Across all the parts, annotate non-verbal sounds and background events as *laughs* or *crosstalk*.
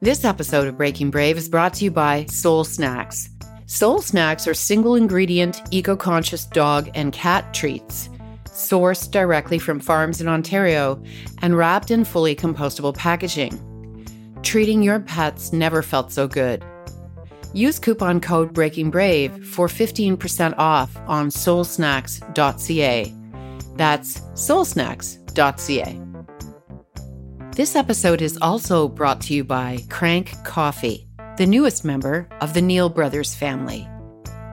This episode of Breaking Brave is brought to you by Soul Snacks. Soul Snacks are single ingredient, eco conscious dog and cat treats, sourced directly from farms in Ontario and wrapped in fully compostable packaging. Treating your pets never felt so good. Use coupon code Breaking Brave for 15% off on soulsnacks.ca. That's soulsnacks.ca. This episode is also brought to you by Crank Coffee, the newest member of the Neil Brothers family.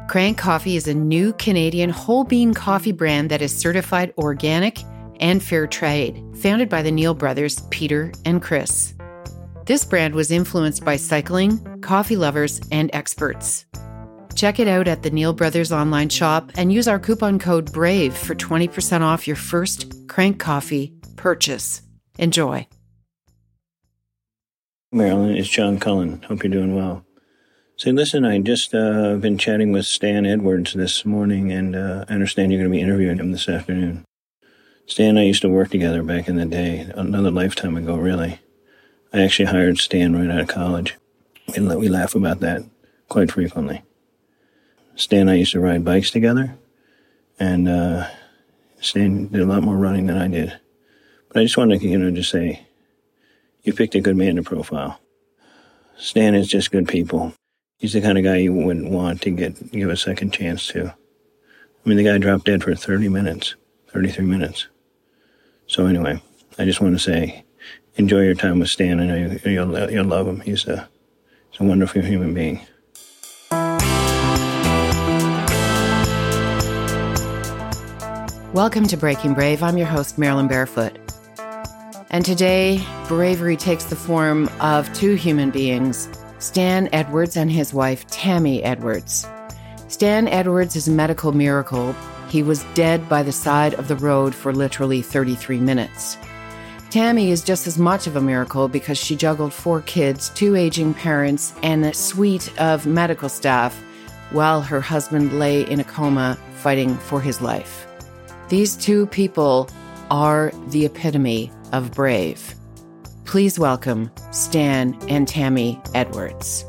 Crank Coffee is a new Canadian whole bean coffee brand that is certified organic and fair trade, founded by the Neil brothers, Peter and Chris. This brand was influenced by cycling, coffee lovers, and experts. Check it out at the Neil Brothers online shop and use our coupon code BRAVE for 20% off your first Crank Coffee purchase. Enjoy. Marilyn, it's John Cullen. Hope you're doing well. Say, listen, I just uh, been chatting with Stan Edwards this morning, and uh, I understand you're going to be interviewing him this afternoon. Stan and I used to work together back in the day, another lifetime ago, really. I actually hired Stan right out of college, and we laugh about that quite frequently. Stan and I used to ride bikes together, and uh, Stan did a lot more running than I did. But I just wanted to, you know, just say, you picked a good man to profile. Stan is just good people. He's the kind of guy you wouldn't want to get give a second chance to. I mean, the guy dropped dead for 30 minutes, 33 minutes. So anyway, I just want to say enjoy your time with Stan. I know you, will you'll love him. He's a, he's a wonderful human being. Welcome to Breaking Brave. I'm your host, Marilyn Barefoot. And today, bravery takes the form of two human beings Stan Edwards and his wife, Tammy Edwards. Stan Edwards is a medical miracle. He was dead by the side of the road for literally 33 minutes. Tammy is just as much of a miracle because she juggled four kids, two aging parents, and a suite of medical staff while her husband lay in a coma fighting for his life. These two people are the epitome of brave. Please welcome Stan and Tammy Edwards.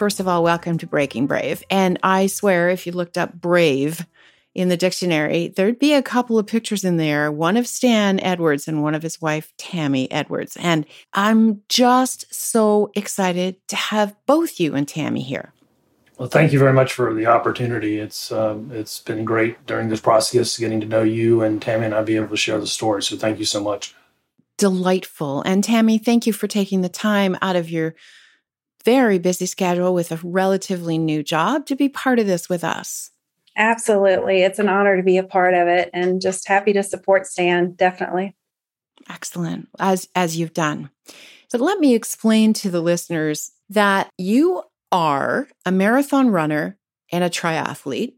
First of all, welcome to Breaking Brave. And I swear, if you looked up brave in the dictionary, there'd be a couple of pictures in there one of Stan Edwards and one of his wife, Tammy Edwards. And I'm just so excited to have both you and Tammy here. Well, thank you very much for the opportunity. It's um, it's been great during this process getting to know you and Tammy and I be able to share the story. So thank you so much. Delightful. And Tammy, thank you for taking the time out of your very busy schedule with a relatively new job to be part of this with us. Absolutely. It's an honor to be a part of it and just happy to support Stan, definitely. Excellent. As as you've done. But let me explain to the listeners that you are a marathon runner and a triathlete.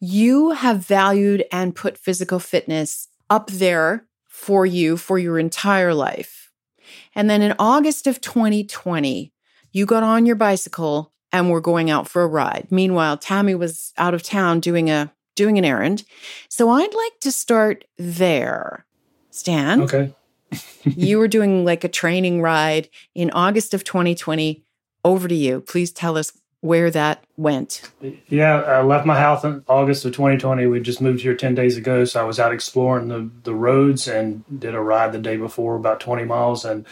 You have valued and put physical fitness up there for you for your entire life. And then in August of 2020, you got on your bicycle and were going out for a ride. Meanwhile, Tammy was out of town doing a doing an errand. So I'd like to start there. Stan. Okay. *laughs* you were doing like a training ride in August of 2020. Over to you. Please tell us where that went. Yeah, I left my house in August of 2020. We just moved here 10 days ago. So I was out exploring the, the roads and did a ride the day before, about 20 miles. And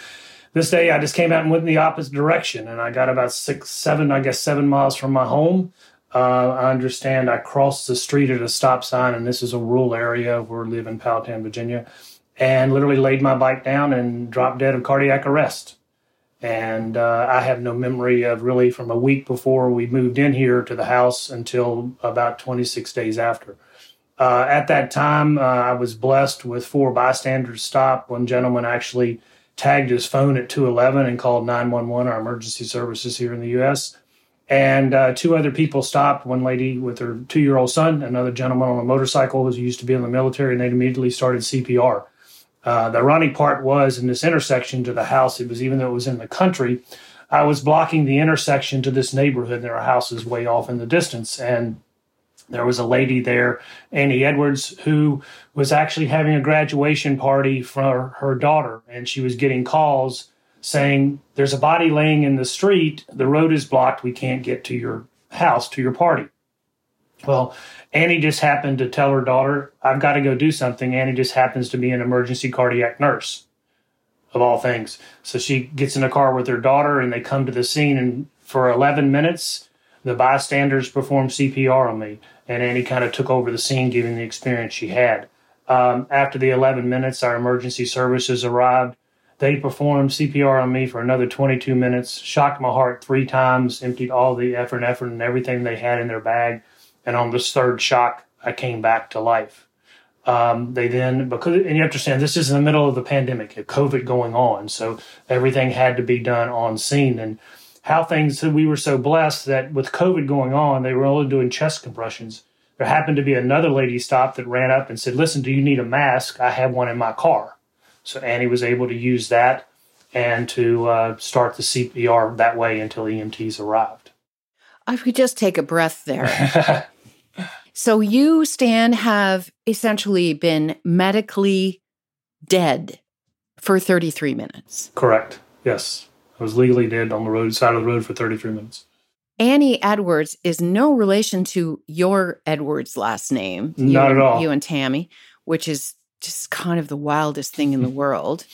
this day I just came out and went in the opposite direction, and I got about six, seven, I guess seven miles from my home. Uh, I understand I crossed the street at a stop sign, and this is a rural area. Where we live in Powhatan, Virginia, and literally laid my bike down and dropped dead of cardiac arrest. And uh, I have no memory of really from a week before we moved in here to the house until about 26 days after. Uh, at that time, uh, I was blessed with four bystanders stop. One gentleman actually tagged his phone at 211 and called 911, our emergency services here in the U.S. And uh, two other people stopped. One lady with her two year old son, another gentleman on a motorcycle who used to be in the military, and they immediately started CPR. Uh, the ironic part was in this intersection to the house, it was even though it was in the country, I was blocking the intersection to this neighborhood. There are houses way off in the distance. And there was a lady there, Annie Edwards, who was actually having a graduation party for her daughter, and she was getting calls saying, There's a body laying in the street, the road is blocked, we can't get to your house, to your party. Well, Annie just happened to tell her daughter, I've got to go do something. Annie just happens to be an emergency cardiac nurse, of all things. So she gets in a car with her daughter, and they come to the scene, and for 11 minutes, the bystanders performed CPR on me and Annie kind of took over the scene given the experience she had. Um, after the 11 minutes, our emergency services arrived. They performed CPR on me for another 22 minutes, shocked my heart three times, emptied all the effort, and effort, and everything they had in their bag. And on this third shock, I came back to life. Um, they then, because, and you understand, this is in the middle of the pandemic, COVID going on. So everything had to be done on scene. And how things we were so blessed that with COVID going on, they were only doing chest compressions. There happened to be another lady stopped that ran up and said, "Listen, do you need a mask? I have one in my car." So Annie was able to use that and to uh, start the CPR that way until EMTs arrived. I could just take a breath there. *laughs* so you, Stan, have essentially been medically dead for 33 minutes. Correct. Yes. I was legally dead on the road side of the road for 33 minutes. Annie Edwards is no relation to your Edwards last name. Not at all. You and Tammy, which is just kind of the wildest thing in the *laughs* world.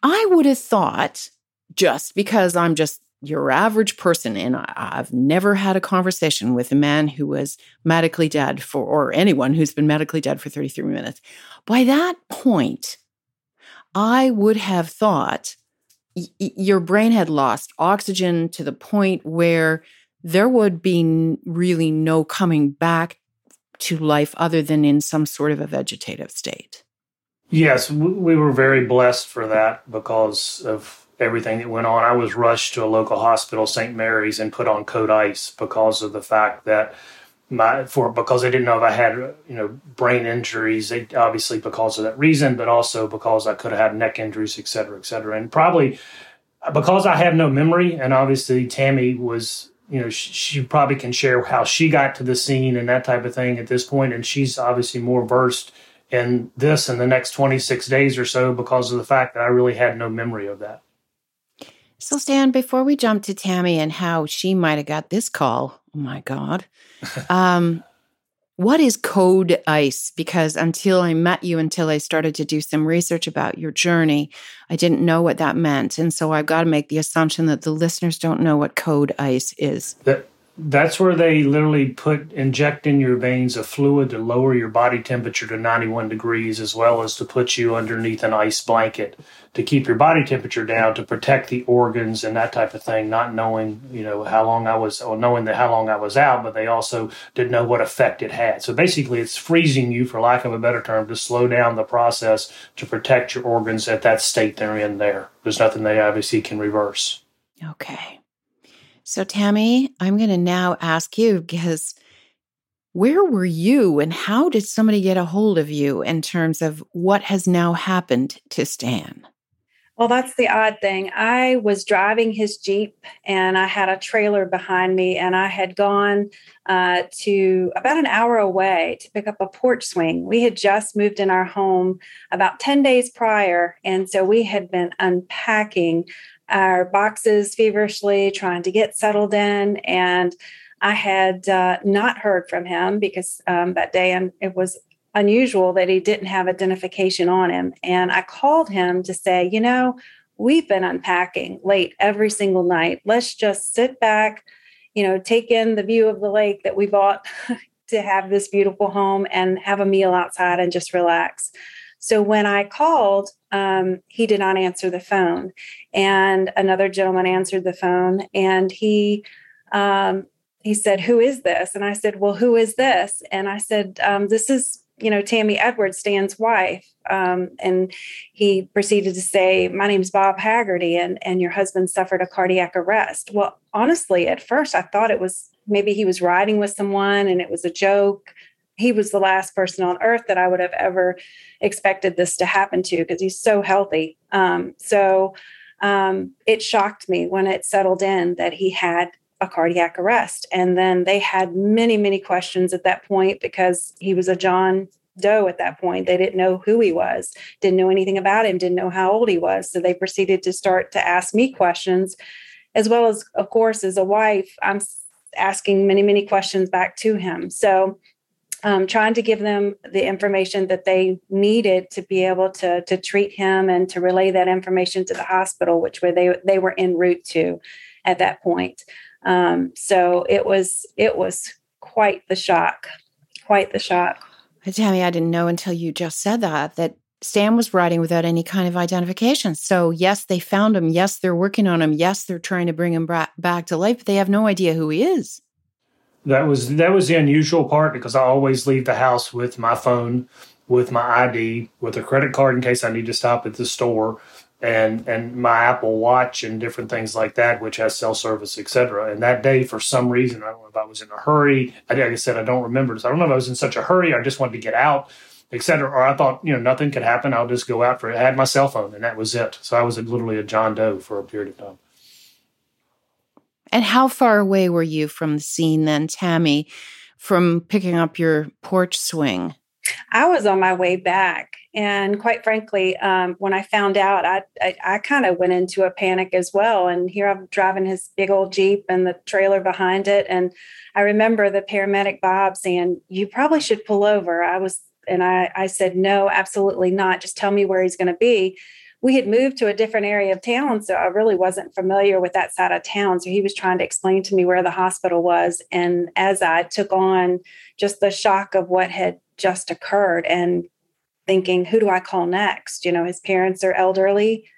I would have thought, just because I'm just your average person and I've never had a conversation with a man who was medically dead for, or anyone who's been medically dead for 33 minutes. By that point, I would have thought your brain had lost oxygen to the point where there would be really no coming back to life other than in some sort of a vegetative state. Yes, we were very blessed for that because of everything that went on. I was rushed to a local hospital, St. Mary's, and put on code ice because of the fact that my for because they didn't know if I had you know brain injuries. They, obviously because of that reason, but also because I could have had neck injuries, et cetera, et cetera. And probably because I have no memory, and obviously Tammy was you know she, she probably can share how she got to the scene and that type of thing at this point, and she's obviously more versed in this in the next 26 days or so because of the fact that I really had no memory of that. So, Stan, before we jump to Tammy and how she might have got this call, oh my God, *laughs* um, what is code ice? Because until I met you, until I started to do some research about your journey, I didn't know what that meant. And so I've got to make the assumption that the listeners don't know what code ice is. That that's where they literally put inject in your veins a fluid to lower your body temperature to 91 degrees as well as to put you underneath an ice blanket to keep your body temperature down to protect the organs and that type of thing not knowing you know how long i was or knowing that how long i was out but they also didn't know what effect it had. So basically it's freezing you for lack of a better term to slow down the process to protect your organs at that state they're in there. There's nothing they obviously can reverse. Okay so, Tammy, I'm going to now ask you because where were you and how did somebody get a hold of you in terms of what has now happened to Stan? Well, that's the odd thing. I was driving his Jeep and I had a trailer behind me, and I had gone uh, to about an hour away to pick up a porch swing. We had just moved in our home about 10 days prior. And so we had been unpacking our boxes feverishly, trying to get settled in. And I had uh, not heard from him because um, that day and it was unusual that he didn't have identification on him. And I called him to say, you know, we've been unpacking late every single night. Let's just sit back, you know, take in the view of the lake that we bought *laughs* to have this beautiful home and have a meal outside and just relax. So when I called, um, he did not answer the phone. And another gentleman answered the phone and he, um, he said, Who is this? And I said, Well, who is this? And I said, um, This is, you know, Tammy Edwards, Stan's wife. Um, and he proceeded to say, My name's Bob Haggerty, and, and your husband suffered a cardiac arrest. Well, honestly, at first I thought it was maybe he was riding with someone and it was a joke he was the last person on earth that I would have ever expected this to happen to because he's so healthy. Um, so um, it shocked me when it settled in that he had a cardiac arrest. And then they had many, many questions at that point because he was a John Doe at that point. They didn't know who he was, didn't know anything about him, didn't know how old he was. So they proceeded to start to ask me questions, as well as, of course, as a wife, I'm asking many, many questions back to him. So um, trying to give them the information that they needed to be able to to treat him and to relay that information to the hospital, which were they they were en route to at that point. Um, so it was it was quite the shock, quite the shock. Tammy, I didn't know until you just said that that Sam was riding without any kind of identification. So yes, they found him. Yes, they're working on him. Yes, they're trying to bring him back to life, but they have no idea who he is. That was that was the unusual part because I always leave the house with my phone, with my ID, with a credit card in case I need to stop at the store, and and my Apple Watch and different things like that, which has cell service, etc. And that day, for some reason, I don't know if I was in a hurry. I, like I said, I don't remember. So I don't know if I was in such a hurry. I just wanted to get out, etc. Or I thought, you know, nothing could happen. I'll just go out for it. I had my cell phone, and that was it. So I was literally a John Doe for a period of time. And how far away were you from the scene then, Tammy, from picking up your porch swing? I was on my way back. And quite frankly, um, when I found out, I, I, I kind of went into a panic as well. And here I'm driving his big old Jeep and the trailer behind it. And I remember the paramedic Bob saying, You probably should pull over. I was, and I, I said, No, absolutely not. Just tell me where he's going to be we had moved to a different area of town, so I really wasn't familiar with that side of town. So he was trying to explain to me where the hospital was. And as I took on just the shock of what had just occurred and thinking, who do I call next? You know, his parents are elderly.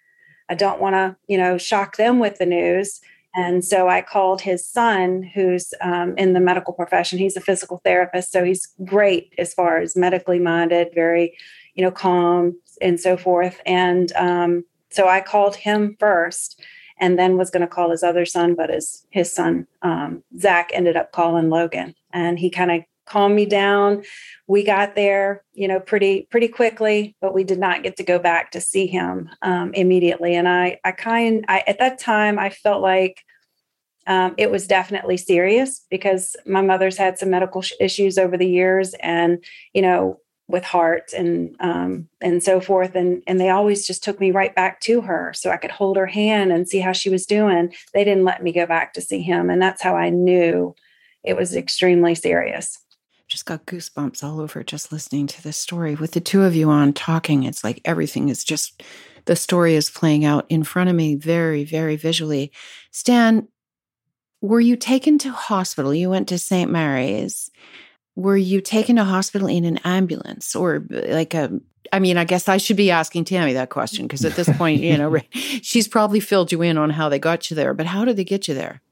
I don't want to, you know, shock them with the news. And so I called his son, who's um, in the medical profession. He's a physical therapist, so he's great as far as medically minded, very, you know, calm, and so forth. And um, so I called him first and then was going to call his other son, but his his son um, Zach ended up calling Logan, and he kind of calmed me down. We got there, you know, pretty pretty quickly, but we did not get to go back to see him um, immediately. And I I kind I at that time I felt like. Um, it was definitely serious because my mother's had some medical sh- issues over the years, and you know with heart and um, and so forth. And and they always just took me right back to her so i could hold her hand and see how she was doing. They didn't let me go back to see him and that's how i knew it was extremely serious. Just got goosebumps all over just listening to this story. With the two of you on talking it's like everything is just the story is playing out in front of me very very visually. Stan were you taken to hospital? You went to st mary's were you taken to hospital in an ambulance or like a I mean, I guess I should be asking Tammy that question because at this point, you know, *laughs* *laughs* she's probably filled you in on how they got you there. But how did they get you there?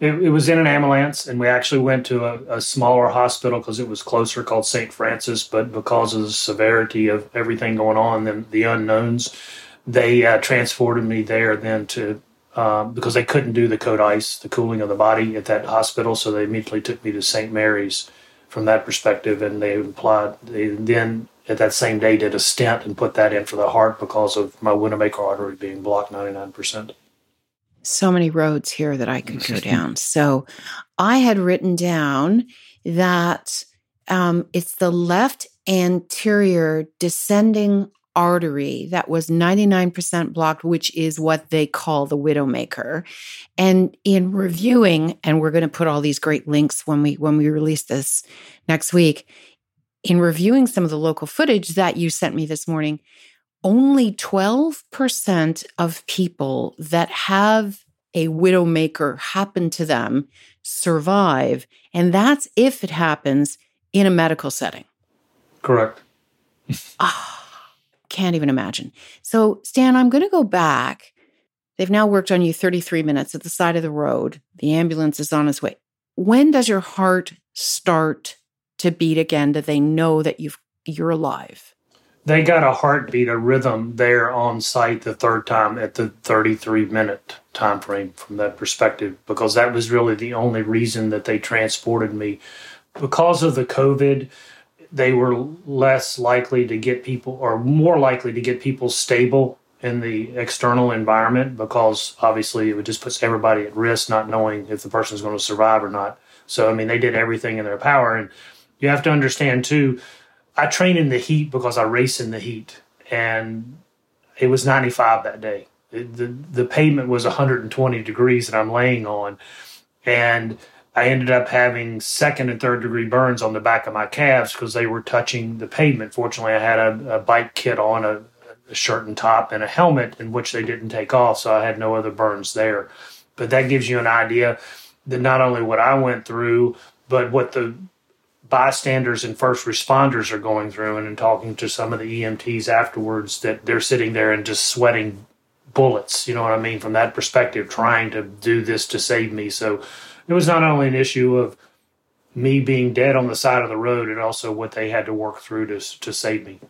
It, it was in an ambulance, and we actually went to a, a smaller hospital because it was closer, called St. Francis. But because of the severity of everything going on and the unknowns, they uh, transported me there then to um, because they couldn't do the code ice, the cooling of the body at that hospital. So they immediately took me to St. Mary's from that perspective, and they applied. They then at that same day did a stent and put that in for the heart because of my Widowmaker artery being blocked ninety nine percent. So many roads here that I could go down. So I had written down that um, it's the left anterior descending artery that was 99% blocked, which is what they call the widowmaker. And in reviewing, and we're going to put all these great links when we when we release this next week, in reviewing some of the local footage that you sent me this morning, only 12% of people that have a widowmaker happen to them survive. And that's if it happens in a medical setting. Correct. ah can't even imagine. So, Stan, I'm going to go back. They've now worked on you 33 minutes at the side of the road. The ambulance is on its way. When does your heart start to beat again? Do they know that you've you're alive? They got a heartbeat, a rhythm there on site the third time at the 33 minute time frame from that perspective, because that was really the only reason that they transported me. Because of the COVID, they were less likely to get people or more likely to get people stable in the external environment because obviously it would just puts everybody at risk not knowing if the person is going to survive or not. So I mean they did everything in their power and you have to understand too I train in the heat because I race in the heat and it was 95 that day. the the pavement was 120 degrees that I'm laying on and I ended up having second and third degree burns on the back of my calves because they were touching the pavement. Fortunately, I had a, a bike kit on, a, a, shirt and top, and a helmet in which they didn't take off, so I had no other burns there. But that gives you an idea that not only what I went through, but what the bystanders and first responders are going through. And in talking to some of the EMTs afterwards, that they're sitting there and just sweating bullets. You know what I mean? From that perspective, trying to do this to save me. So it was not only an issue of me being dead on the side of the road and also what they had to work through to, to save me.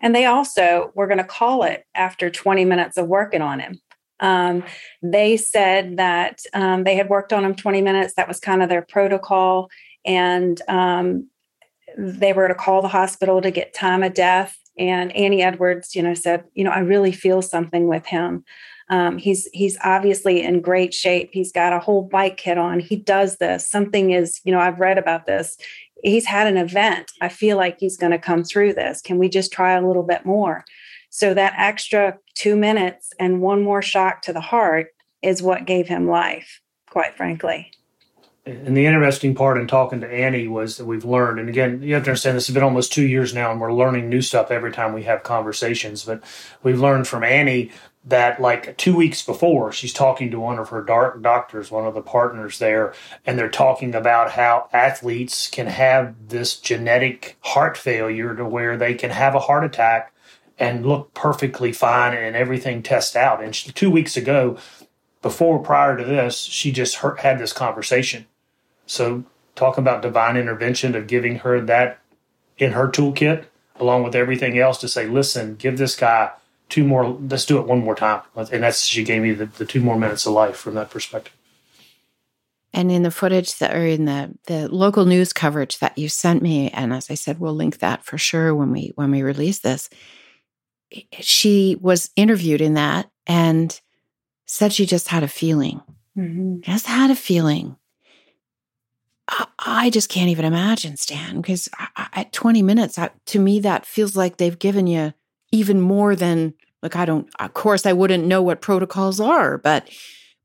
And they also were going to call it after 20 minutes of working on him. Um, they said that um, they had worked on him 20 minutes. That was kind of their protocol. And um, they were to call the hospital to get time of death. And Annie Edwards, you know, said, you know, I really feel something with him. Um, he's he's obviously in great shape. He's got a whole bike kit on. He does this. Something is, you know, I've read about this. He's had an event. I feel like he's going to come through this. Can we just try a little bit more? So that extra two minutes and one more shock to the heart is what gave him life, quite frankly and the interesting part in talking to Annie was that we've learned, and again, you have to understand this has been almost two years now, and we're learning new stuff every time we have conversations. But we've learned from Annie that like two weeks before she's talking to one of her dark doctors one of the partners there and they're talking about how athletes can have this genetic heart failure to where they can have a heart attack and look perfectly fine and everything tests out. And she, two weeks ago before prior to this she just heard, had this conversation. So talk about divine intervention of giving her that in her toolkit along with everything else to say listen give this guy two more let's do it one more time. And that's she gave me the, the two more minutes of life from that perspective. And in the footage that or in the the local news coverage that you sent me and as i said we'll link that for sure when we when we release this she was interviewed in that and said she just had a feeling. Mm-hmm. just had a feeling. I, I just can't even imagine stan because at 20 minutes to me that feels like they've given you even more than like I don't of course I wouldn't know what protocols are, but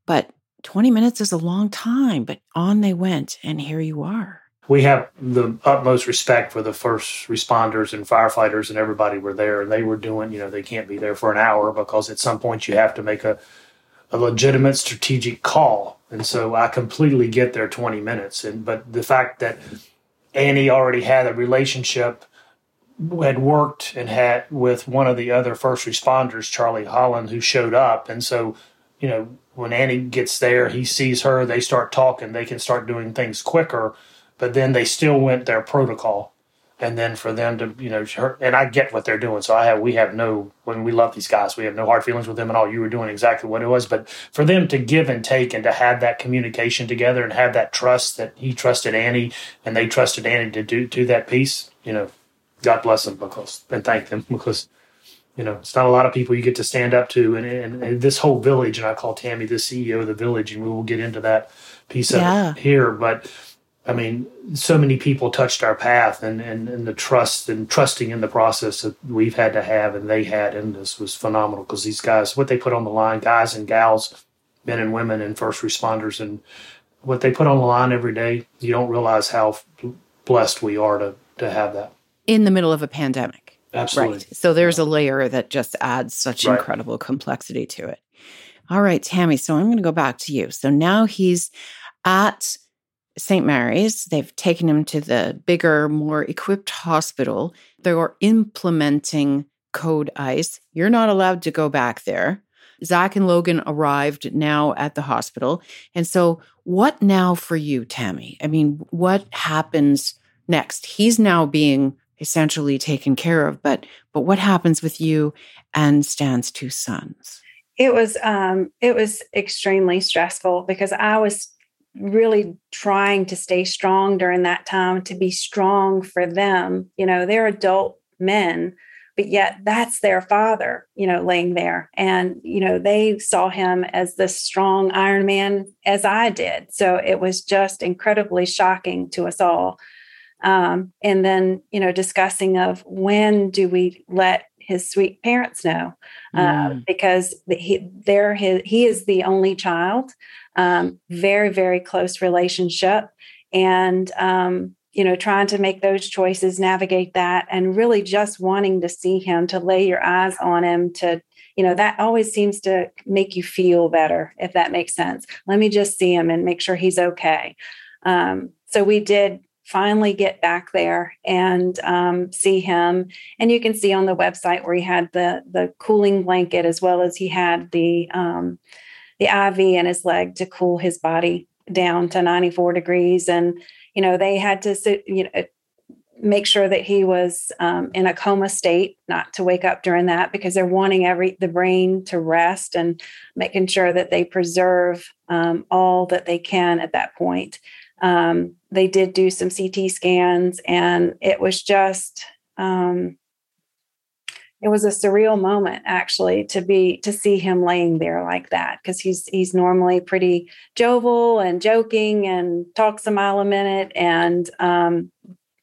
but 20 minutes is a long time, but on they went and here you are. We have the utmost respect for the first responders and firefighters and everybody were there and they were doing, you know, they can't be there for an hour because at some point you have to make a a legitimate strategic call. And so I completely get their 20 minutes and but the fact that Annie already had a relationship had worked and had with one of the other first responders, Charlie Holland, who showed up. And so, you know, when Annie gets there, he sees her, they start talking, they can start doing things quicker, but then they still went their protocol. And then for them to, you know, and I get what they're doing. So I have, we have no, when we love these guys, we have no hard feelings with them at all. You were doing exactly what it was. But for them to give and take and to have that communication together and have that trust that he trusted Annie and they trusted Annie to do, do that piece, you know, God bless them because and thank them *laughs* because you know it's not a lot of people you get to stand up to and, and, and this whole village and I call Tammy the CEO of the village and we will get into that piece of yeah. it here but I mean so many people touched our path and, and and the trust and trusting in the process that we've had to have and they had and this was phenomenal because these guys what they put on the line guys and gals men and women and first responders and what they put on the line every day you don't realize how blessed we are to to have that in the middle of a pandemic. Absolutely. Right. So there's a layer that just adds such right. incredible complexity to it. All right, Tammy. So I'm going to go back to you. So now he's at St. Mary's. They've taken him to the bigger, more equipped hospital. They're implementing Code ICE. You're not allowed to go back there. Zach and Logan arrived now at the hospital. And so, what now for you, Tammy? I mean, what happens next? He's now being essentially taken care of. But but what happens with you and Stan's two sons? It was um, it was extremely stressful because I was really trying to stay strong during that time to be strong for them. You know, they're adult men, but yet that's their father, you know, laying there. And, you know, they saw him as the strong Iron Man as I did. So it was just incredibly shocking to us all. Um, and then, you know, discussing of when do we let his sweet parents know? Uh, mm. because he they're his, he is the only child um, very very close relationship. And um, you know trying to make those choices navigate that and really just wanting to see him to lay your eyes on him to you know that always seems to make you feel better if that makes sense. Let me just see him and make sure he's okay. Um, so we did finally get back there and um, see him. And you can see on the website where he had the the cooling blanket as well as he had the um, the IV in his leg to cool his body down to 94 degrees. And you know they had to sit, you know make sure that he was um, in a coma state not to wake up during that because they're wanting every the brain to rest and making sure that they preserve um, all that they can at that point um, they did do some CT scans, and it was just um, it was a surreal moment actually to be to see him laying there like that because he's he's normally pretty jovial and joking and talks a mile a minute and um,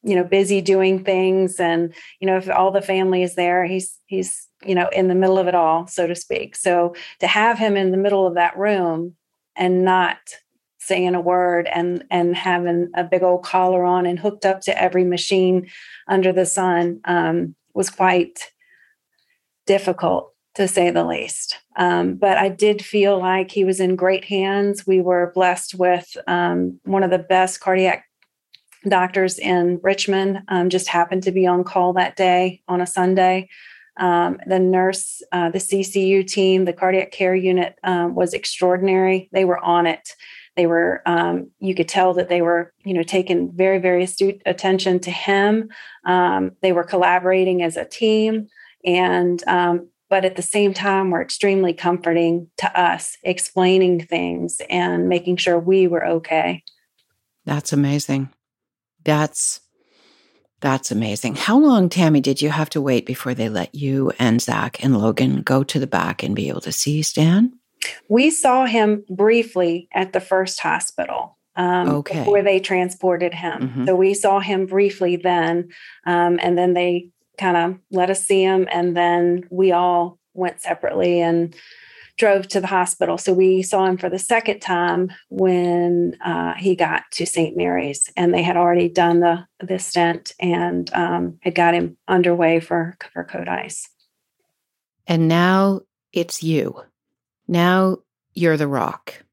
you know busy doing things. And you know if all the family is there he's he's you know in the middle of it all so to speak. So to have him in the middle of that room and not saying a word and and having a big old collar on and hooked up to every machine under the sun um, was quite difficult to say the least. Um, but I did feel like he was in great hands. We were blessed with um, one of the best cardiac doctors in Richmond, um, just happened to be on call that day on a Sunday. Um, the nurse, uh, the CCU team, the cardiac care unit um, was extraordinary. They were on it. They were, um, you could tell that they were, you know, taking very, very astute attention to him. Um, they were collaborating as a team, and um, but at the same time, were extremely comforting to us, explaining things and making sure we were okay. That's amazing. That's that's amazing. How long, Tammy, did you have to wait before they let you and Zach and Logan go to the back and be able to see Stan? We saw him briefly at the first hospital. Um, okay. Before they transported him. Mm-hmm. So we saw him briefly then. Um, and then they kind of let us see him. And then we all went separately and drove to the hospital. So we saw him for the second time when uh, he got to St. Mary's, and they had already done the the stent and um, had got him underway for for code ice. And now it's you. Now you're the rock.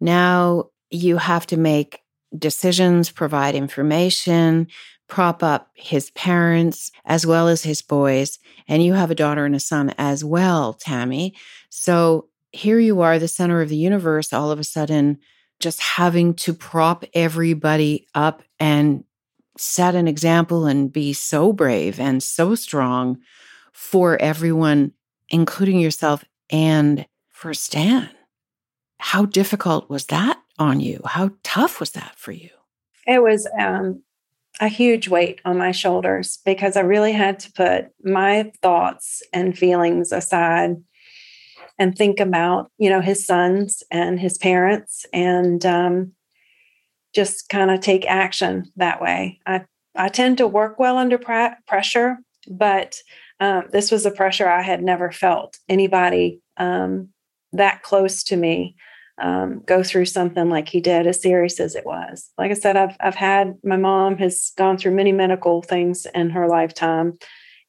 Now you have to make decisions, provide information, prop up his parents as well as his boys. And you have a daughter and a son as well, Tammy. So here you are, the center of the universe, all of a sudden, just having to prop everybody up and set an example and be so brave and so strong for everyone, including yourself and for Stan. How difficult was that on you? How tough was that for you? It was um, a huge weight on my shoulders because I really had to put my thoughts and feelings aside and think about, you know, his sons and his parents and um, just kind of take action that way. I, I tend to work well under pressure, but um, this was a pressure I had never felt anybody um, that close to me um, go through something like he did, as serious as it was. Like I said, I've I've had my mom has gone through many medical things in her lifetime,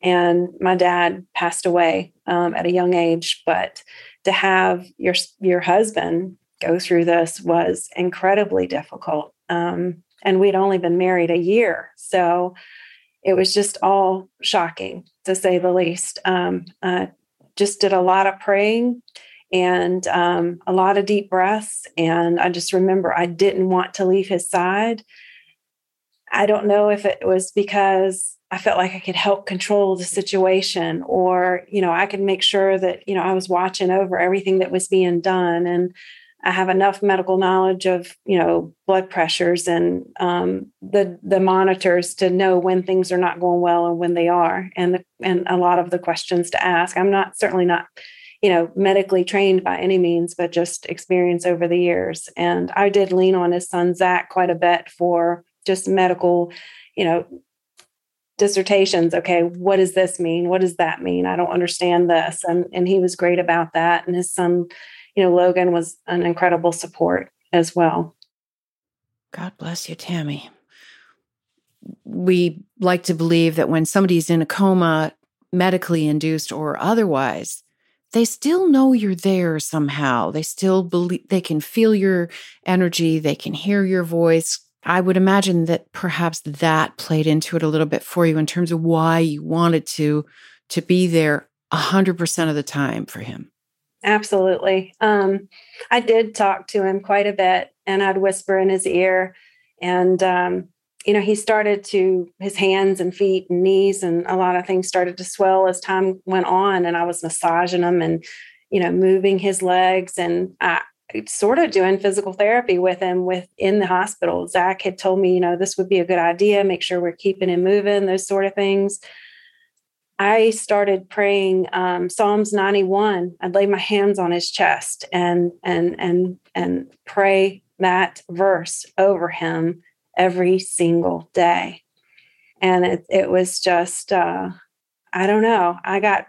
and my dad passed away um, at a young age. But to have your your husband go through this was incredibly difficult. Um, and we'd only been married a year, so it was just all shocking to say the least. Um, uh, just did a lot of praying and um, a lot of deep breaths. And I just remember I didn't want to leave his side. I don't know if it was because I felt like I could help control the situation or, you know, I could make sure that, you know, I was watching over everything that was being done. And I have enough medical knowledge of you know blood pressures and um, the the monitors to know when things are not going well and when they are, and the, and a lot of the questions to ask. I'm not certainly not you know medically trained by any means, but just experience over the years. And I did lean on his son Zach quite a bit for just medical, you know, dissertations. Okay what does this mean? What does that mean? I don't understand this. And and he was great about that. And his son you know logan was an incredible support as well. God bless you tammy. We like to believe that when somebody's in a coma medically induced or otherwise they still know you're there somehow they still believe they can feel your energy they can hear your voice I would imagine that perhaps that played into it a little bit for you in terms of why you wanted to to be there 100% of the time for him. Absolutely. Um, I did talk to him quite a bit and I'd whisper in his ear and um, you know, he started to his hands and feet and knees and a lot of things started to swell as time went on and I was massaging him and you know, moving his legs and I, sort of doing physical therapy with him within the hospital. Zach had told me, you know, this would be a good idea, make sure we're keeping him moving, those sort of things. I started praying um, Psalms 91. I'd lay my hands on his chest and and and and pray that verse over him every single day. And it it was just uh, I don't know. I got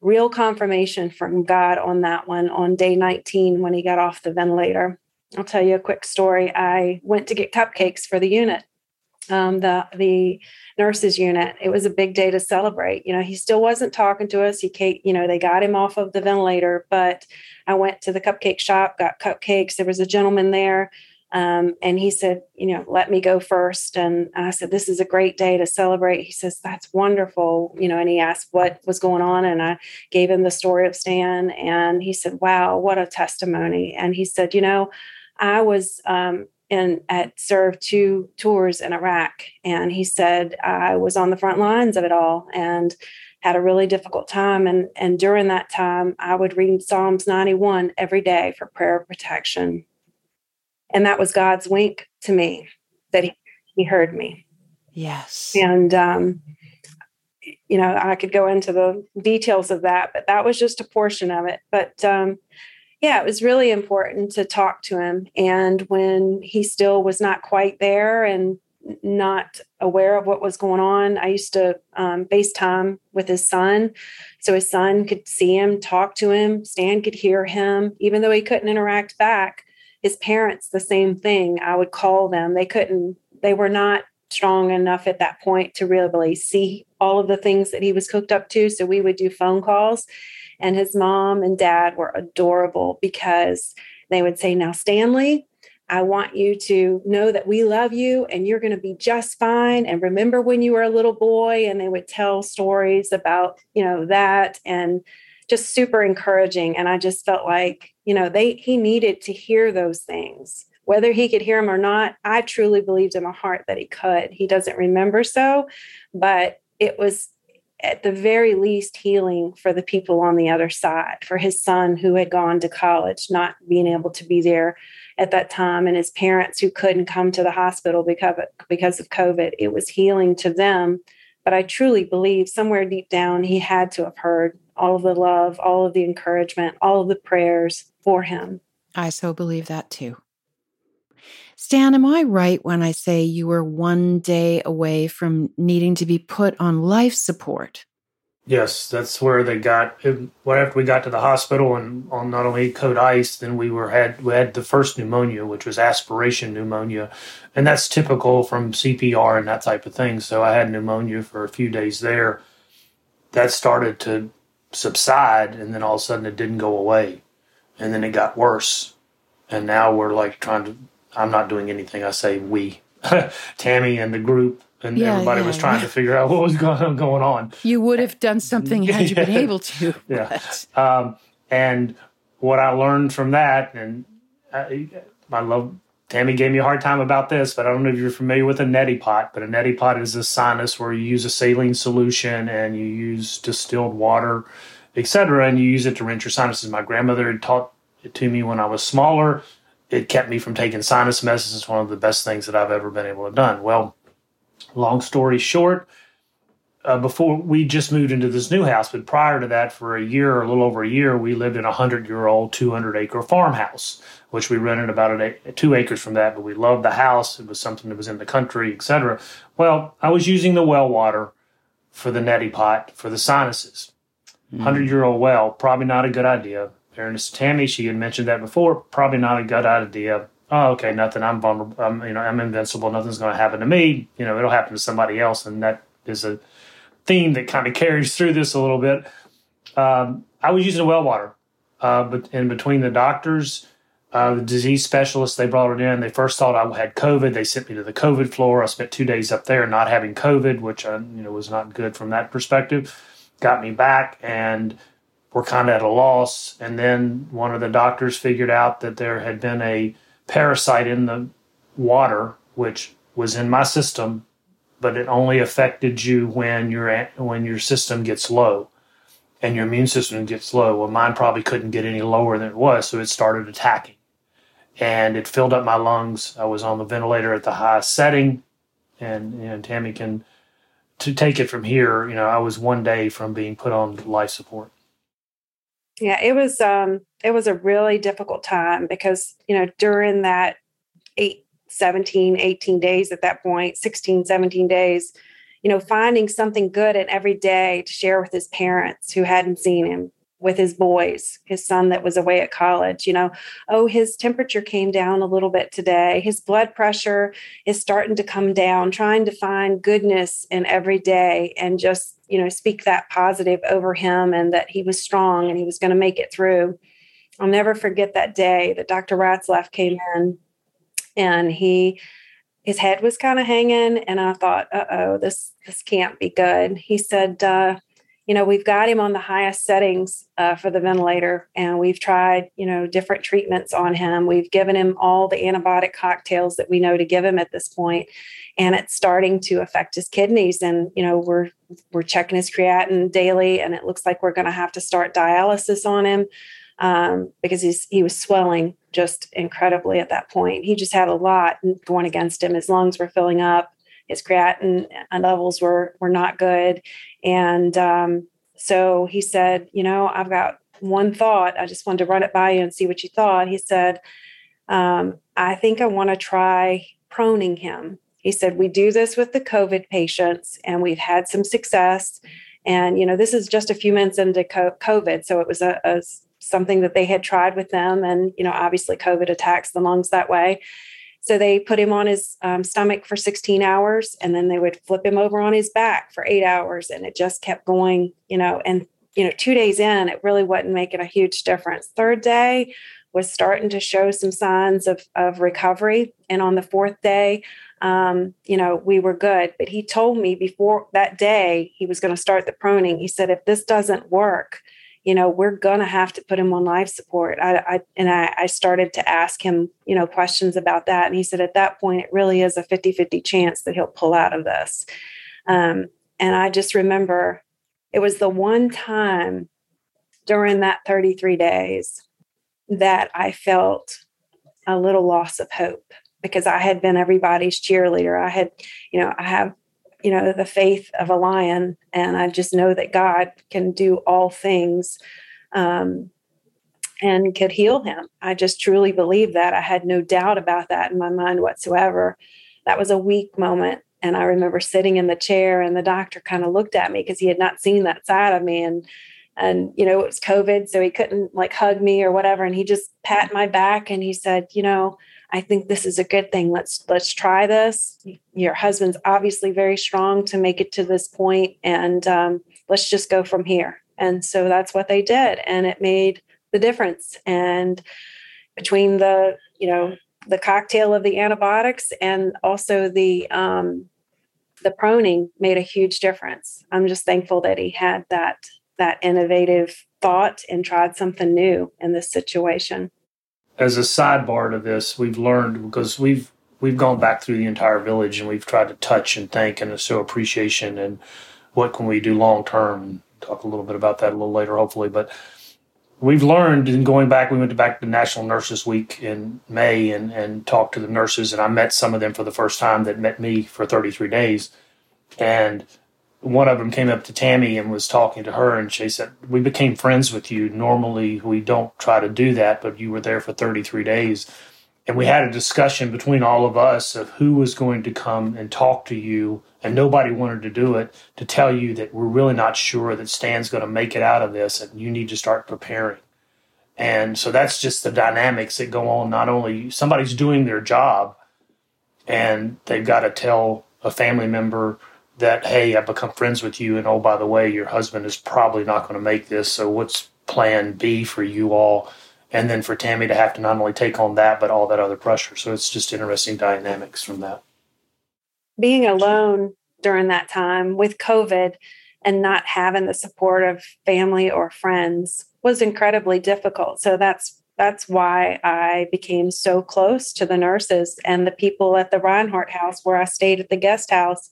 real confirmation from God on that one on day 19 when he got off the ventilator. I'll tell you a quick story. I went to get cupcakes for the unit, um, the the nurses unit. It was a big day to celebrate. You know, he still wasn't talking to us. He, you know, they got him off of the ventilator, but I went to the cupcake shop, got cupcakes. There was a gentleman there um, and he said, you know, let me go first. And I said, this is a great day to celebrate. He says, that's wonderful. You know, and he asked what was going on. And I gave him the story of Stan. And he said, wow, what a testimony. And he said, you know, I was um, in at served two tours in Iraq. And he said, I was on the front lines of it all and had a really difficult time. And, and during that time, I would read Psalms 91 every day for prayer protection and that was God's wink to me that he, he heard me. Yes. And, um, you know, I could go into the details of that, but that was just a portion of it. But um, yeah, it was really important to talk to him. And when he still was not quite there and not aware of what was going on, I used to um, FaceTime with his son. So his son could see him, talk to him, Stan could hear him, even though he couldn't interact back his parents the same thing i would call them. They couldn't they were not strong enough at that point to really see all of the things that he was cooked up to so we would do phone calls. And his mom and dad were adorable because they would say now stanley I want you to know that we love you and you're going to be just fine. And remember when you were a little boy, and they would tell stories about, you know, that and just super encouraging. And I just felt like, you know, they he needed to hear those things. Whether he could hear them or not, I truly believed in my heart that he could. He doesn't remember so, but it was at the very least healing for the people on the other side, for his son who had gone to college, not being able to be there at that time, and his parents who couldn't come to the hospital because of, because of COVID. It was healing to them. But I truly believe somewhere deep down, he had to have heard all of the love, all of the encouragement, all of the prayers for him. I so believe that too. Stan, am I right when I say you were one day away from needing to be put on life support? Yes, that's where they got. What after we got to the hospital and on not only code ice, then we were had we had the first pneumonia, which was aspiration pneumonia, and that's typical from CPR and that type of thing. So I had pneumonia for a few days there. That started to subside and then all of a sudden it didn't go away. And then it got worse. And now we're like trying to i'm not doing anything. I say we. *laughs* Tammy and the group and yeah, everybody yeah, was trying yeah. to figure out what was going, going on. You would have done something had you been *laughs* able to *laughs* yeah. um, and what i learned from that and I, I love Tammy gave me a hard time about this, but I don't know if you're familiar with a neti pot. But a neti pot is a sinus where you use a saline solution and you use distilled water, etc., and you use it to rinse your sinuses. My grandmother had taught it to me when I was smaller. It kept me from taking sinus medicine. It's one of the best things that I've ever been able to done. Well, long story short, uh, before we just moved into this new house, but prior to that, for a year or a little over a year, we lived in a hundred year old, 200 acre farmhouse, which we rented about a, two acres from that. But we loved the house; it was something that was in the country, etc. Well, I was using the well water for the neti pot for the sinuses. Mm. Hundred year old well, probably not a good idea. Fairness Tammy, she had mentioned that before. Probably not a good idea. Oh, okay, nothing. I'm vulnerable. I'm, you know, I'm invincible. Nothing's going to happen to me. You know, it'll happen to somebody else, and that is a theme that kind of carries through this a little bit. Um, I was using well water, uh, but in between the doctors, uh, the disease specialists, they brought it in. They first thought I had COVID. They sent me to the COVID floor. I spent two days up there not having COVID, which uh, you know was not good from that perspective. Got me back, and we're kind of at a loss. And then one of the doctors figured out that there had been a parasite in the water, which was in my system but it only affected you when your when your system gets low and your immune system gets low. Well, mine probably couldn't get any lower than it was, so it started attacking, and it filled up my lungs. I was on the ventilator at the highest setting, and and Tammy can to take it from here. You know, I was one day from being put on life support. Yeah, it was um it was a really difficult time because you know during that eight 17, 18 days at that point, 16, 17 days, you know, finding something good in every day to share with his parents who hadn't seen him, with his boys, his son that was away at college, you know, oh, his temperature came down a little bit today. His blood pressure is starting to come down, trying to find goodness in every day and just, you know, speak that positive over him and that he was strong and he was going to make it through. I'll never forget that day that Dr. Ratzlaff came in and he his head was kind of hanging and i thought uh-oh this this can't be good. He said uh, you know we've got him on the highest settings uh, for the ventilator and we've tried you know different treatments on him. We've given him all the antibiotic cocktails that we know to give him at this point and it's starting to affect his kidneys and you know we're we're checking his creatinine daily and it looks like we're going to have to start dialysis on him um, because he's he was swelling just incredibly at that point. He just had a lot going against him. His lungs were filling up, his creatinine levels were were not good, and um, so he said, "You know, I've got one thought. I just wanted to run it by you and see what you thought." He said, um, "I think I want to try proning him." He said, "We do this with the COVID patients, and we've had some success." And you know, this is just a few months into COVID, so it was a, a something that they had tried with them. And, you know, obviously COVID attacks the lungs that way. So they put him on his um, stomach for 16 hours and then they would flip him over on his back for eight hours. And it just kept going, you know, and, you know, two days in, it really wasn't making a huge difference. Third day was starting to show some signs of, of recovery. And on the fourth day, um, you know, we were good. But he told me before that day he was going to start the proning. He said, if this doesn't work, you know, we're going to have to put him on life support. I, I and I, I, started to ask him, you know, questions about that. And he said, at that point, it really is a 50 50 chance that he'll pull out of this. Um, and I just remember it was the one time during that 33 days that I felt a little loss of hope because I had been everybody's cheerleader. I had, you know, I have you know the faith of a lion and i just know that god can do all things um, and could heal him. I just truly believe that. I had no doubt about that in my mind whatsoever. That was a weak moment and i remember sitting in the chair and the doctor kind of looked at me because he had not seen that side of me and and you know it was covid so he couldn't like hug me or whatever and he just pat my back and he said you know I think this is a good thing. Let's let's try this. Your husband's obviously very strong to make it to this point, and um, let's just go from here. And so that's what they did, and it made the difference. And between the you know the cocktail of the antibiotics and also the um, the proning made a huge difference. I'm just thankful that he had that that innovative thought and tried something new in this situation as a sidebar to this, we've learned because we've we've gone back through the entire village and we've tried to touch and thank and show appreciation and what can we do long term. Talk a little bit about that a little later, hopefully. But we've learned in going back, we went back to National Nurses Week in May and, and talked to the nurses, and I met some of them for the first time that met me for 33 days. And one of them came up to Tammy and was talking to her, and she said, We became friends with you. Normally, we don't try to do that, but you were there for 33 days. And we had a discussion between all of us of who was going to come and talk to you, and nobody wanted to do it to tell you that we're really not sure that Stan's going to make it out of this, and you need to start preparing. And so that's just the dynamics that go on. Not only somebody's doing their job, and they've got to tell a family member that, hey, I've become friends with you, and oh, by the way, your husband is probably not going to make this. So what's plan B for you all? and then for Tammy to have to not only take on that but all that other pressure. So it's just interesting dynamics from that. Being alone during that time with COVID and not having the support of family or friends was incredibly difficult. So that's that's why I became so close to the nurses and the people at the Reinhardt house where I stayed at the guest house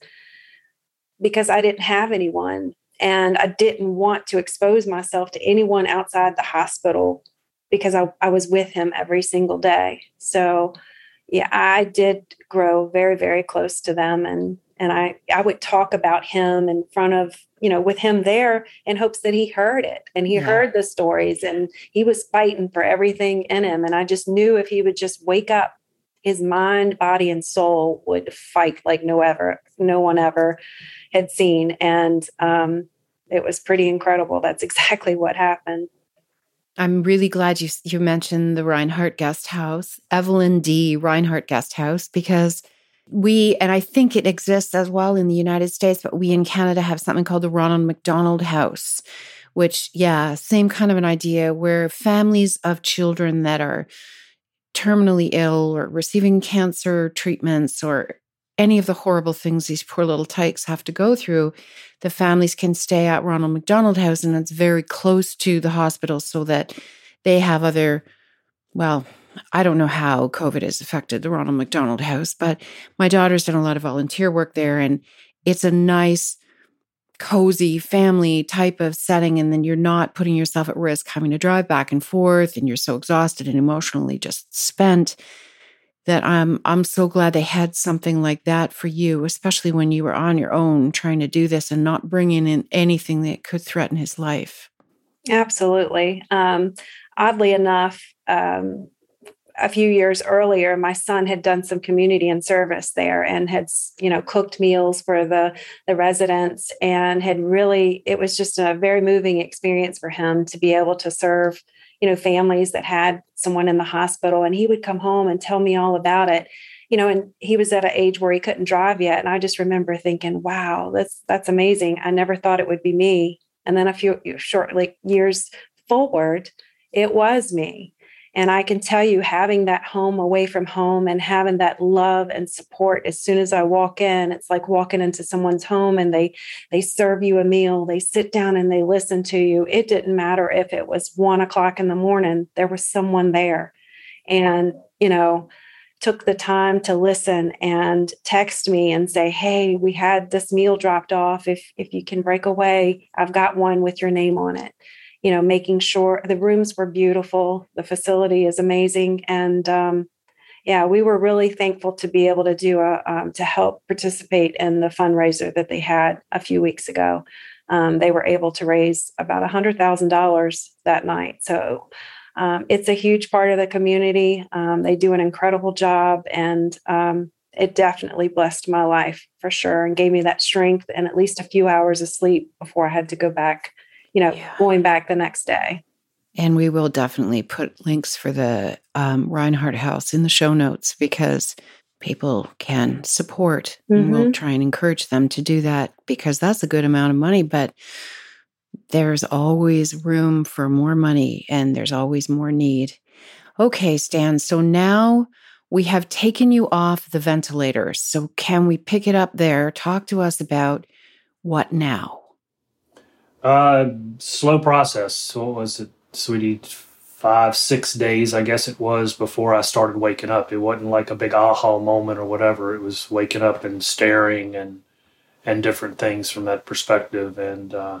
because I didn't have anyone and I didn't want to expose myself to anyone outside the hospital because I, I was with him every single day. So yeah, I did grow very, very close to them and and I, I would talk about him in front of, you know, with him there in hopes that he heard it and he yeah. heard the stories and he was fighting for everything in him. And I just knew if he would just wake up, his mind, body, and soul would fight like no ever, no one ever had seen. And um, it was pretty incredible. That's *laughs* exactly what happened. I'm really glad you you mentioned the Reinhardt Guest House, Evelyn D. Reinhardt Guest House, because we and I think it exists as well in the United States, but we in Canada have something called the Ronald McDonald House, which yeah, same kind of an idea where families of children that are terminally ill or receiving cancer treatments or any of the horrible things these poor little tykes have to go through, the families can stay at Ronald McDonald House, and it's very close to the hospital so that they have other, well, I don't know how COVID has affected the Ronald McDonald House, but my daughter's done a lot of volunteer work there, and it's a nice, cozy family type of setting. And then you're not putting yourself at risk having to drive back and forth, and you're so exhausted and emotionally just spent that I'm I'm so glad they had something like that for you, especially when you were on your own trying to do this and not bringing in anything that could threaten his life. Absolutely. Um, oddly enough, um, a few years earlier, my son had done some community and service there and had, you know, cooked meals for the the residents and had really. It was just a very moving experience for him to be able to serve you know families that had someone in the hospital. And he would come home and tell me all about it you know and he was at an age where he couldn't drive yet. And i just remember thinking wow that's that's amazing. I never thought it would be me. And then a few short like years forward it was me and I can tell you, having that home away from home and having that love and support as soon as I walk in, it's like walking into someone's home and they they serve you a meal, they sit down and they listen to you. It didn't matter if it was one o'clock in the morning, there was someone there. And, you know, took the time to listen and text me and say, "Hey, we had this meal dropped off. If if you can break away, I've got one with your name on it." You know, making sure the rooms were beautiful, the facility is amazing, and um, yeah, we were really thankful to be able to do a um, to help participate in the fundraiser that they had a few weeks ago. Um, they were able to raise about a hundred thousand dollars that night, so. Um, it's a huge part of the community. Um, they do an incredible job, and um, it definitely blessed my life for sure, and gave me that strength and at least a few hours of sleep before I had to go back you know, yeah. going back the next day. And we will definitely put links for the um, Reinhardt House in the show notes because people can support. Mm-hmm. And we'll mm-hmm. try and encourage them to do that because that's a good amount of money. But there's always room for more money and there's always more need. Okay, Stan. So now we have taken you off the ventilator. So can we pick it up there? Talk to us about what now? Uh, slow process. What was it, sweetie? Five, six days, I guess it was, before I started waking up. It wasn't like a big aha moment or whatever. It was waking up and staring and and different things from that perspective. And uh,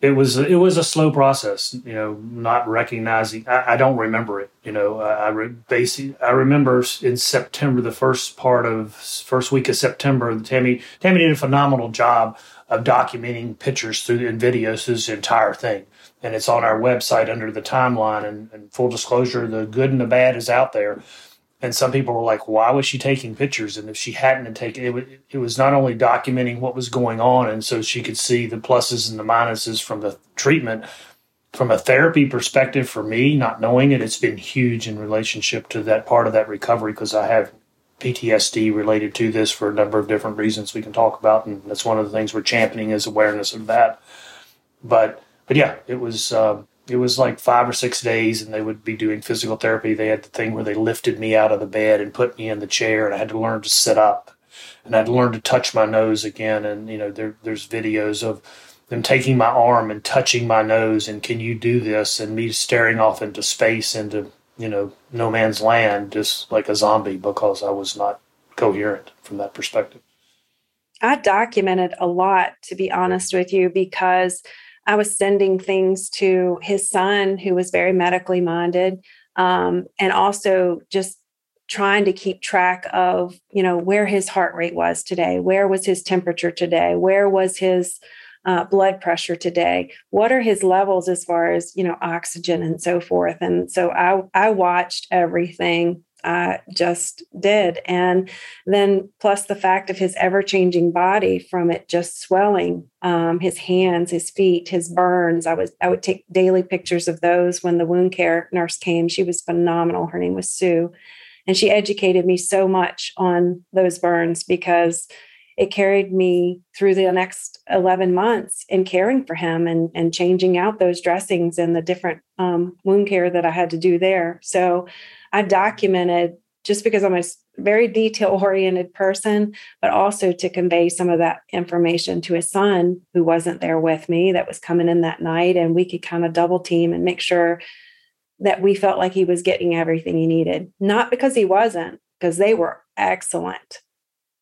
it was it was a slow process, you know, not recognizing. I, I don't remember it, you know. I, I re, basically I remember in September, the first part of first week of September, Tammy Tammy did a phenomenal job of documenting pictures through and videos through this entire thing, and it's on our website under the timeline. And, and full disclosure, the good and the bad is out there and some people were like, "Why was she taking pictures?" And if she hadn't taken it, it was not only documenting what was going on, and so she could see the pluses and the minuses from the treatment. From a therapy perspective, for me, not knowing it, it's been huge in relationship to that part of that recovery because I have PTSD related to this for a number of different reasons we can talk about, and that's one of the things we're championing is awareness of that. But but yeah, it was. Uh, it was like five or six days and they would be doing physical therapy they had the thing where they lifted me out of the bed and put me in the chair and i had to learn to sit up and I'd learn to touch my nose again and you know there, there's videos of them taking my arm and touching my nose and can you do this and me staring off into space into you know no man's land just like a zombie because i was not coherent from that perspective. I documented a lot to be honest with you because I was sending things to his son, who was very medically minded, um, and also just trying to keep track of, you know, where his heart rate was today, where was his temperature today, where was his uh, blood pressure today, what are his levels as far as you know oxygen and so forth. And so I I watched everything I just did. And then, plus the fact of his ever changing body from it just swelling, um, his hands, his feet, his burns. I was, I would take daily pictures of those when the wound care nurse came. She was phenomenal. Her name was Sue. And she educated me so much on those burns because it carried me through the next 11 months in caring for him and, and changing out those dressings and the different um, wound care that I had to do there. So I documented just because I'm a very detail oriented person, but also to convey some of that information to his son who wasn't there with me, that was coming in that night. And we could kind of double team and make sure that we felt like he was getting everything he needed. Not because he wasn't, because they were excellent,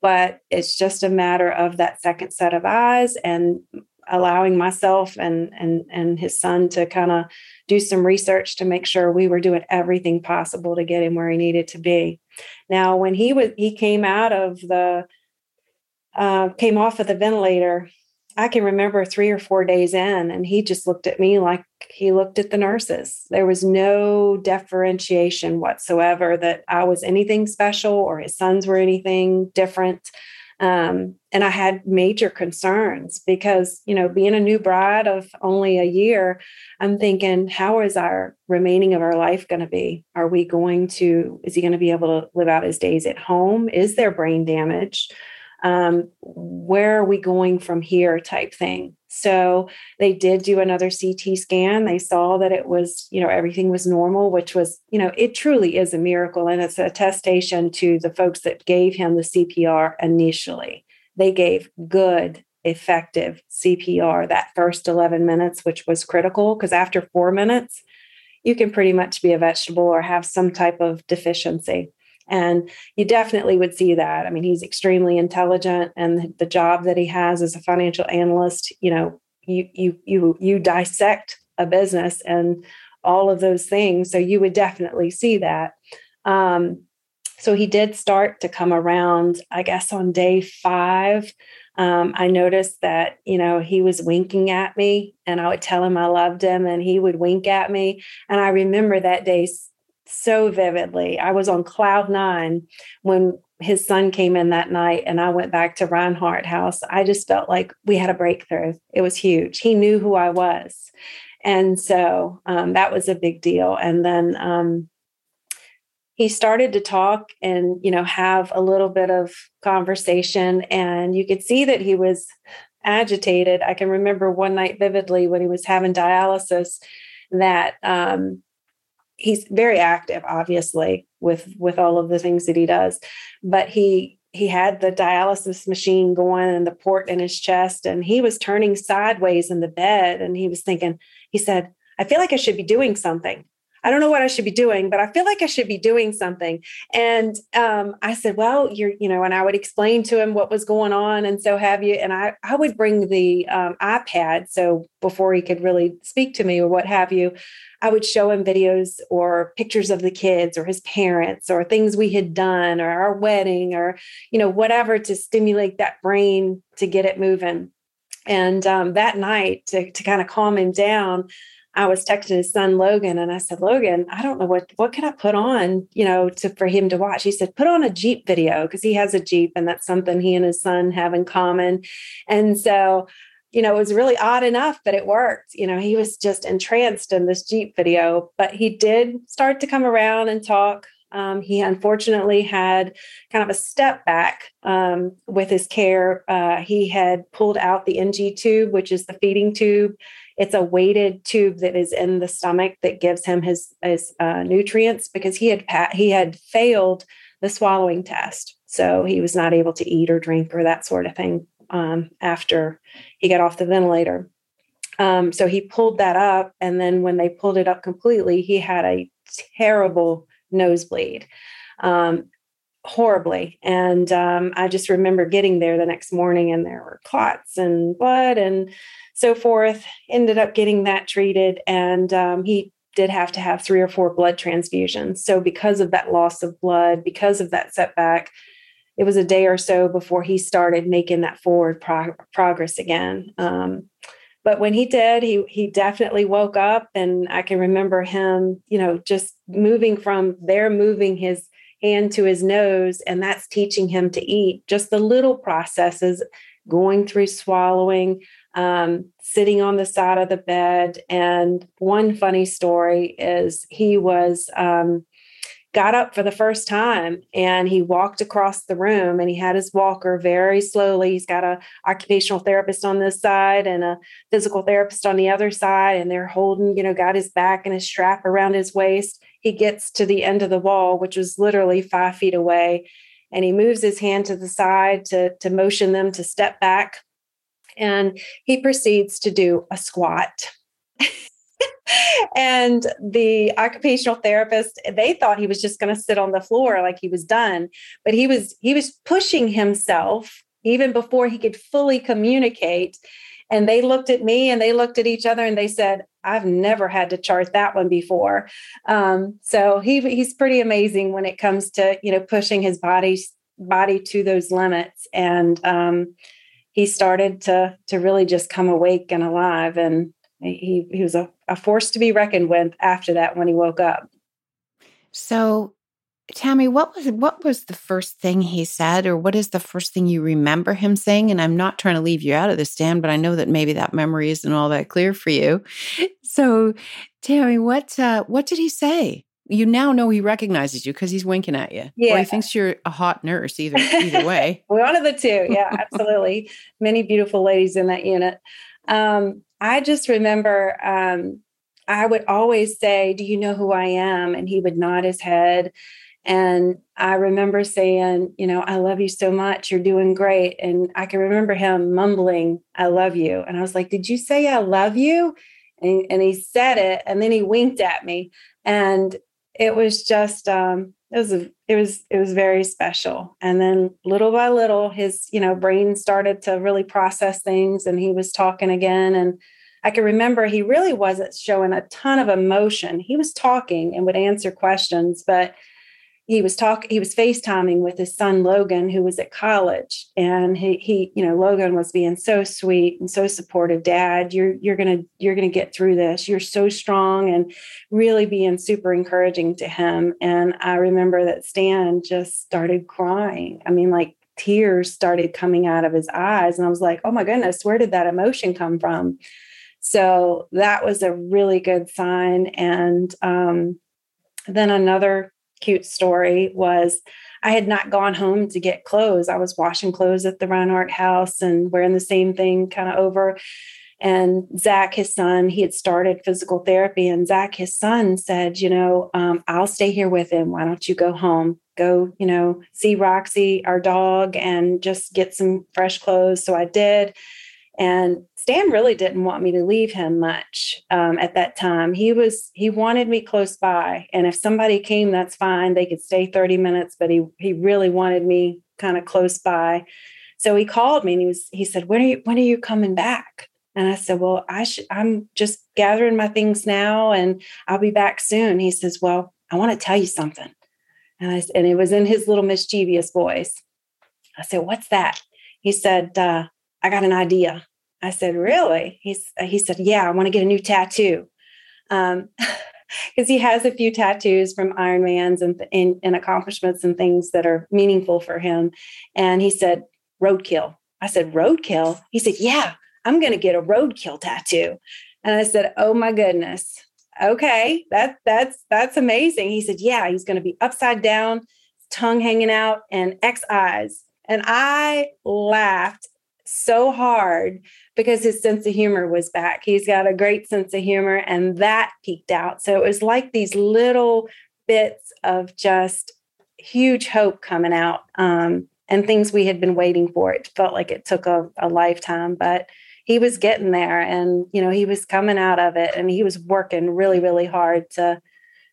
but it's just a matter of that second set of eyes and allowing myself and and and his son to kind of do some research to make sure we were doing everything possible to get him where he needed to be. Now, when he was he came out of the uh, came off of the ventilator, I can remember three or four days in, and he just looked at me like he looked at the nurses. There was no differentiation whatsoever that I was anything special or his sons were anything different. Um, and I had major concerns because, you know, being a new bride of only a year, I'm thinking, how is our remaining of our life going to be? Are we going to, is he going to be able to live out his days at home? Is there brain damage? Um, where are we going from here type thing? So they did do another CT scan. They saw that it was, you know, everything was normal, which was, you know, it truly is a miracle. And it's a attestation to the folks that gave him the CPR initially. They gave good, effective CPR that first 11 minutes, which was critical because after four minutes, you can pretty much be a vegetable or have some type of deficiency. And you definitely would see that. I mean, he's extremely intelligent, and the job that he has as a financial analyst, you know, you you you you dissect a business and all of those things. So you would definitely see that. Um, so he did start to come around, I guess, on day five. Um, I noticed that, you know, he was winking at me and I would tell him I loved him and he would wink at me. And I remember that day so vividly. I was on cloud nine when his son came in that night and I went back to Reinhardt House. I just felt like we had a breakthrough. It was huge. He knew who I was. And so um, that was a big deal. And then um, he started to talk and, you know, have a little bit of conversation. And you could see that he was agitated. I can remember one night vividly when he was having dialysis that um, he's very active obviously with with all of the things that he does but he he had the dialysis machine going and the port in his chest and he was turning sideways in the bed and he was thinking he said i feel like i should be doing something I don't know what I should be doing, but I feel like I should be doing something. And um, I said, well, you're, you know, and I would explain to him what was going on and so have you. And I, I would bring the um, iPad. So before he could really speak to me or what have you, I would show him videos or pictures of the kids or his parents or things we had done or our wedding or, you know, whatever to stimulate that brain to get it moving. And um, that night, to, to kind of calm him down, I was texting his son Logan, and I said, "Logan, I don't know what what can I put on, you know, to for him to watch." He said, "Put on a Jeep video because he has a Jeep, and that's something he and his son have in common." And so, you know, it was really odd enough, but it worked. You know, he was just entranced in this Jeep video, but he did start to come around and talk. Um, he unfortunately had kind of a step back um, with his care. Uh, he had pulled out the NG tube, which is the feeding tube it's a weighted tube that is in the stomach that gives him his his uh, nutrients because he had he had failed the swallowing test, so he was not able to eat or drink or that sort of thing um, after he got off the ventilator. Um, so he pulled that up, and then when they pulled it up completely, he had a terrible nosebleed. Um, horribly. And um, I just remember getting there the next morning and there were clots and blood and so forth. Ended up getting that treated, and um, he did have to have three or four blood transfusions. So, because of that loss of blood, because of that setback, it was a day or so before he started making that forward progress again. Um, but when he did, he he definitely woke up, and I can remember him, you know, just moving from there, moving his hand to his nose, and that's teaching him to eat. Just the little processes, going through swallowing, um, sitting on the side of the bed. And one funny story is he was um, got up for the first time and he walked across the room and he had his walker very slowly. He's got a occupational therapist on this side and a physical therapist on the other side, and they're holding, you know, got his back and his strap around his waist. He gets to the end of the wall, which was literally five feet away, and he moves his hand to the side to, to motion them to step back and he proceeds to do a squat. *laughs* and the occupational therapist they thought he was just going to sit on the floor like he was done but he was he was pushing himself even before he could fully communicate and they looked at me and they looked at each other and they said i've never had to chart that one before. Um, so he, he's pretty amazing when it comes to you know pushing his body body to those limits. And um, he started to to really just come awake and alive. And he he was a, a force to be reckoned with after that when he woke up. So Tammy, what was what was the first thing he said, or what is the first thing you remember him saying? And I'm not trying to leave you out of this, Dan, but I know that maybe that memory isn't all that clear for you. So, Tammy, what uh, what did he say? you now know he recognizes you because he's winking at you. Yeah. Or he thinks you're a hot nurse, either *laughs* either way. One of the two. Yeah, *laughs* absolutely. Many beautiful ladies in that unit. Um, I just remember um, I would always say, Do you know who I am? And he would nod his head. And I remember saying, You know, I love you so much. You're doing great. And I can remember him mumbling, I love you. And I was like, Did you say I love you? And, and he said it and then he winked at me. And it was just um, it was a, it was it was very special and then little by little his you know brain started to really process things and he was talking again and i can remember he really wasn't showing a ton of emotion he was talking and would answer questions but he was talking he was facetiming with his son logan who was at college and he he you know logan was being so sweet and so supportive. Dad you're you're gonna you're gonna get through this. You're so strong and really being super encouraging to him. And i remember that stan just started crying. I mean like tears started coming out of his eyes and i was like oh my goodness where did that emotion come from? So that was a really good sign. And um, then another cute story was I had not gone home to get clothes. I was washing clothes at the Reinhardt house and wearing the same thing kind of over. And Zach, his son, he had started physical therapy. And Zach, his son, said, You know, um, I'll stay here with him. Why don't you go home? Go, you know, see Roxy, our dog, and just get some fresh clothes. So I did. And Stan really didn't want me to leave him much um, at that time. He was he wanted me close by, and if somebody came, that's fine. They could stay thirty minutes, but he he really wanted me kind of close by. So he called me and he was he said, "When are you when are you coming back?" And I said, "Well, I should. I'm just gathering my things now, and I'll be back soon." He says, "Well, I want to tell you something," and I and it was in his little mischievous voice. I said, "What's that?" He said, uh, "I got an idea." I said, "Really?" He's he said, "Yeah, I want to get a new tattoo." Um, *laughs* because he has a few tattoos from Ironmans and, and, and accomplishments and things that are meaningful for him. And he said, roadkill. I said, roadkill? He said, yeah, I'm going to get a roadkill tattoo. And I said, "Oh my goodness. Okay, that that's that's amazing." He said, "Yeah, he's going to be upside down, tongue hanging out and X eyes." And I laughed so hard because his sense of humor was back. He's got a great sense of humor and that peeked out. So it was like these little bits of just huge hope coming out um, and things we had been waiting for. It felt like it took a, a lifetime, but he was getting there and you know he was coming out of it and he was working really really hard to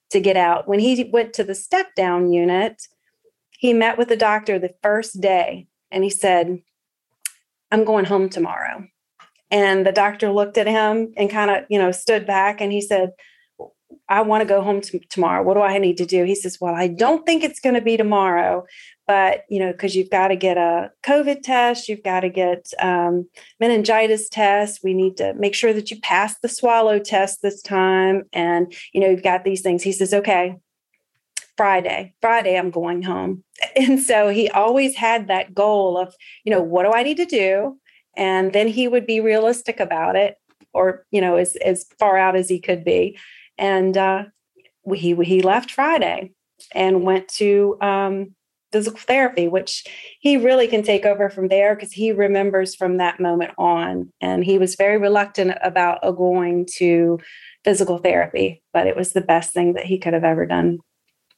to get out when he went to the step down unit he met with the doctor the first day and he said i'm going home tomorrow and the doctor looked at him and kind of you know stood back and he said I want to go home to, tomorrow. What do I need to do? He says, Well, I don't think it's going to be tomorrow, but you know, because you've got to get a COVID test, you've got to get um, meningitis test. We need to make sure that you pass the swallow test this time, and you know, you've got these things. He says, Okay, Friday, Friday, I'm going home. *laughs* And so he always had that goal of, you know, what do I need to do? And then he would be realistic about it, or you know, as as far out as he could be and uh, he he left Friday and went to um, physical therapy, which he really can take over from there because he remembers from that moment on. And he was very reluctant about going to physical therapy, but it was the best thing that he could have ever done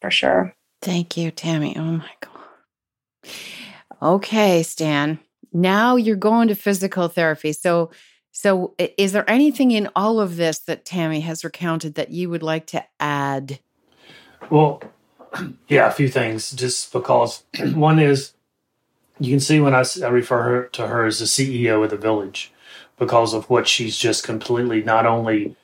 for sure. Thank you, Tammy. Oh my God. Okay, Stan. Now you're going to physical therapy. So so, is there anything in all of this that Tammy has recounted that you would like to add? Well, *clears throat* yeah, a few things. Just because *clears throat* one is you can see when I, I refer her to her as the CEO of the village because of what she's just completely not only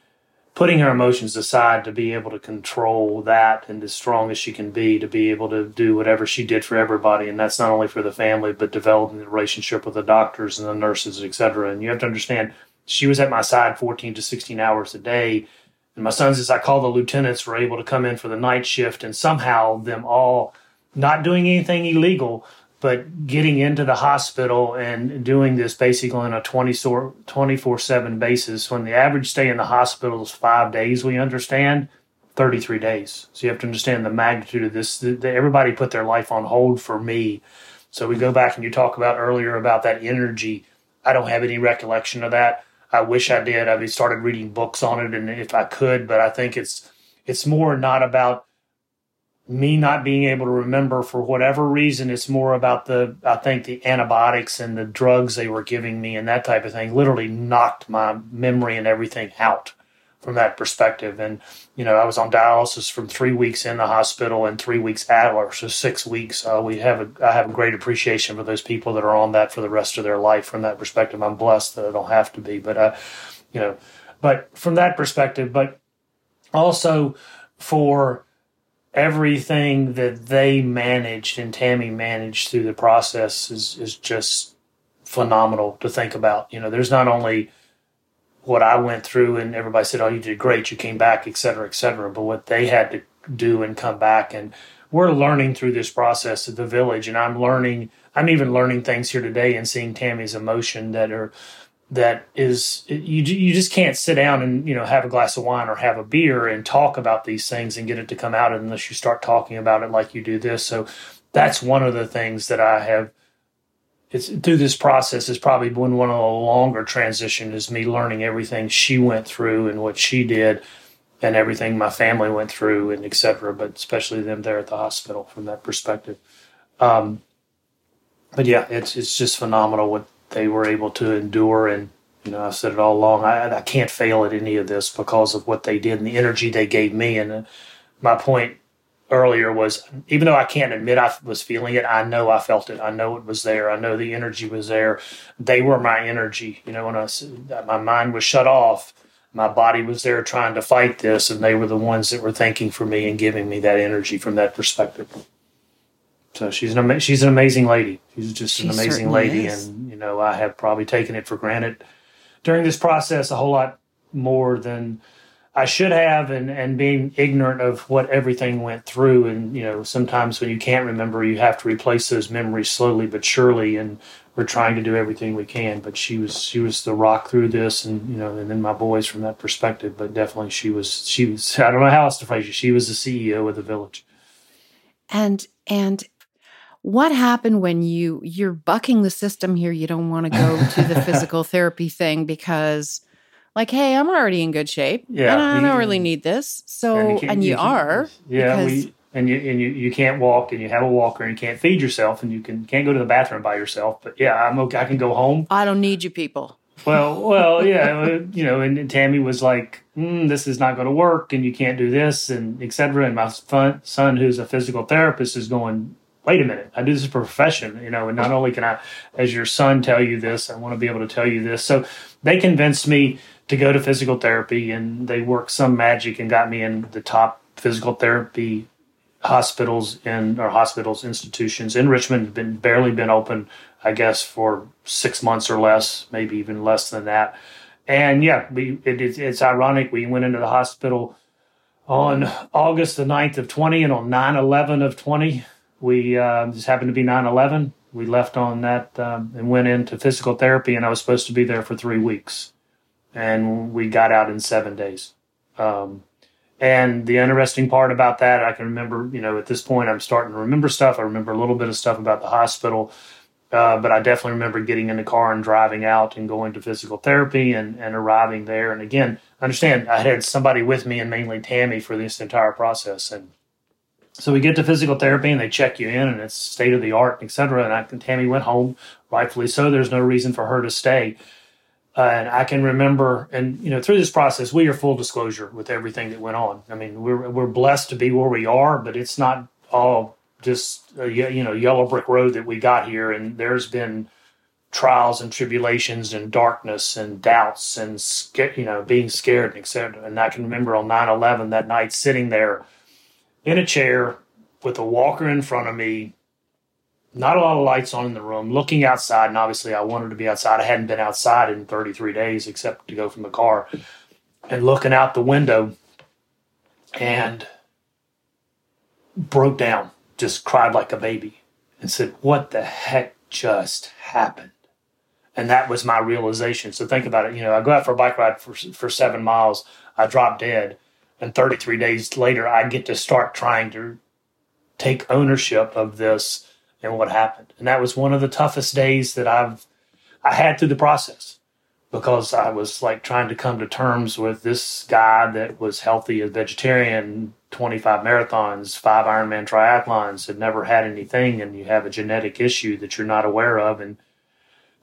putting her emotions aside to be able to control that and as strong as she can be to be able to do whatever she did for everybody. And that's not only for the family but developing the relationship with the doctors and the nurses etc and you have to understand she was at my side 14 to 16 hours a day. And my sons as i call the lieutenants were able to come in for the night shift and somehow them all not doing anything illegal but getting into the hospital and doing this basically on a 24 7 basis when the average stay in the hospital is five days we understand 33 days. So you have to understand the magnitude of this everybody put their life on hold for me. So we go back and you talk about earlier about that energy. I don't have any recollection of that. I wish i did. I've started reading books on it and if i could but i think it's it's more not about me not being able to remember for whatever reason it's more about the i think the antibiotics and the drugs they were giving me and that type of thing literally knocked my memory and everything out from that perspective. And you know i was on dialysis from three weeks in the hospital and three weeks out or so six weeks. Uh, we have a i have a great appreciation for those people that are on that for the rest of their life from that perspective. I'm blessed that i don't have to be but uh you know but from that perspective but also for everything that they managed and Tammy managed through the process is is just phenomenal to think about. You know, there's not only what I went through and everybody said, "Oh, you did great, you came back, et cetera, et cetera," but what they had to do and come back. And we're learning through this process at the village. And I'm learning I'm even learning things here today and seeing Tammy's emotion that are that is you you just can't sit down and you know have a glass of wine or have a beer and talk about these things and get it to come out unless you start talking about it like you do this. So that's one of the things that I have it's through this process has probably been one of the longer transition is me learning everything she went through and what she did and everything my family went through and etc but especially them there at the hospital from that perspective. Um, but yeah it's it's just phenomenal what they were able to endure. And, you know, I've said it all along, I, I can't fail at any of this because of what they did and the energy they gave me. And uh, my point earlier was even though I can't admit I was feeling it, I know I felt it. I know it was there. I know the energy was there. They were my energy. You know, when I my mind was shut off, my body was there trying to fight this, and they were the ones that were thinking for me and giving me that energy from that perspective. So she's an she's an amazing lady. She's just she an amazing lady, is. and you know I have probably taken it for granted during this process a whole lot more than I should have, and and being ignorant of what everything went through, and you know sometimes when you can't remember, you have to replace those memories slowly but surely, and we're trying to do everything we can. But she was she was the rock through this, and you know, and then my boys from that perspective. But definitely, she was she was I don't know how else to phrase it. She was the CEO of the village. And and what happened when you you're bucking the system here? You don't want to go to the *laughs* physical therapy thing because like, hey, I'm already in good shape. Yeah. And I don't really need this. So, and you, and you, you are. Yeah. We, and you, and you, you can't walk and you have a walker and you can't feed yourself and you can, can't go to the bathroom by yourself. But yeah, I'm okay. I can go home. I don't need you people. Well, well, *laughs* yeah, you know, and, and Tammy was like, mm, "This is not going to work, and you can't do this, and etc." And my son, who's a physical therapist, is going, "Wait a minute, I do this profession, you know, and not only can I, as your son, tell you this, I want to be able to tell you this." So they convinced me to go to physical therapy, and they worked some magic and got me in the top physical therapy hospitals in or hospitals institutions in Richmond. Been barely been open, I guess, for six months or less, maybe even less than that. And yeah, we it, it, it's ironic. We went into the hospital on August the 9th of 20 and on 9-11 of 20 we uh, just happened to be 9-11 we left on that um, and went into physical therapy and i was supposed to be there for three weeks and we got out in seven days. Um, and the interesting part about that, I can remember, you know, at this point, I'm starting to remember stuff. I remember a little bit of stuff about the hospital, uh, but I definitely remember getting in the car and driving out and going to physical therapy and, and arriving there. And again, understand I had somebody with me and mainly Tammy for this entire process. And so we get to physical therapy and they check you in and it's state of the art, et cetera. And I, Tammy went home, rightfully so. There's no reason for her to stay. Uh, and I can remember, and you know, through this process, we are full disclosure with everything that went on. I mean, we're we're blessed to be where we are, but it's not all just a, you know yellow brick road that we got here. And there's been trials and tribulations and darkness and doubts and you know being scared and etc. And I can remember on 9/11 that night sitting there in a chair with a walker in front of me, not a lot of lights on in the room, looking outside. And obviously, I wanted to be outside. I hadn't been outside in 33 days except to go from the car and looking out the window and broke down, just cried like a baby and said, What the heck just happened? And that was my realization. So think about it. You know, I go out for a bike ride for, for seven miles, I drop dead. And 33 days later, I get to start trying to take ownership of this and what happened. And that was one of the toughest days that I've I had through the process because I was like trying to come to terms with this guy that was healthy as vegetarian, 25 marathons, five Ironman triathlons, had never had anything, and you have a genetic issue that you're not aware of, and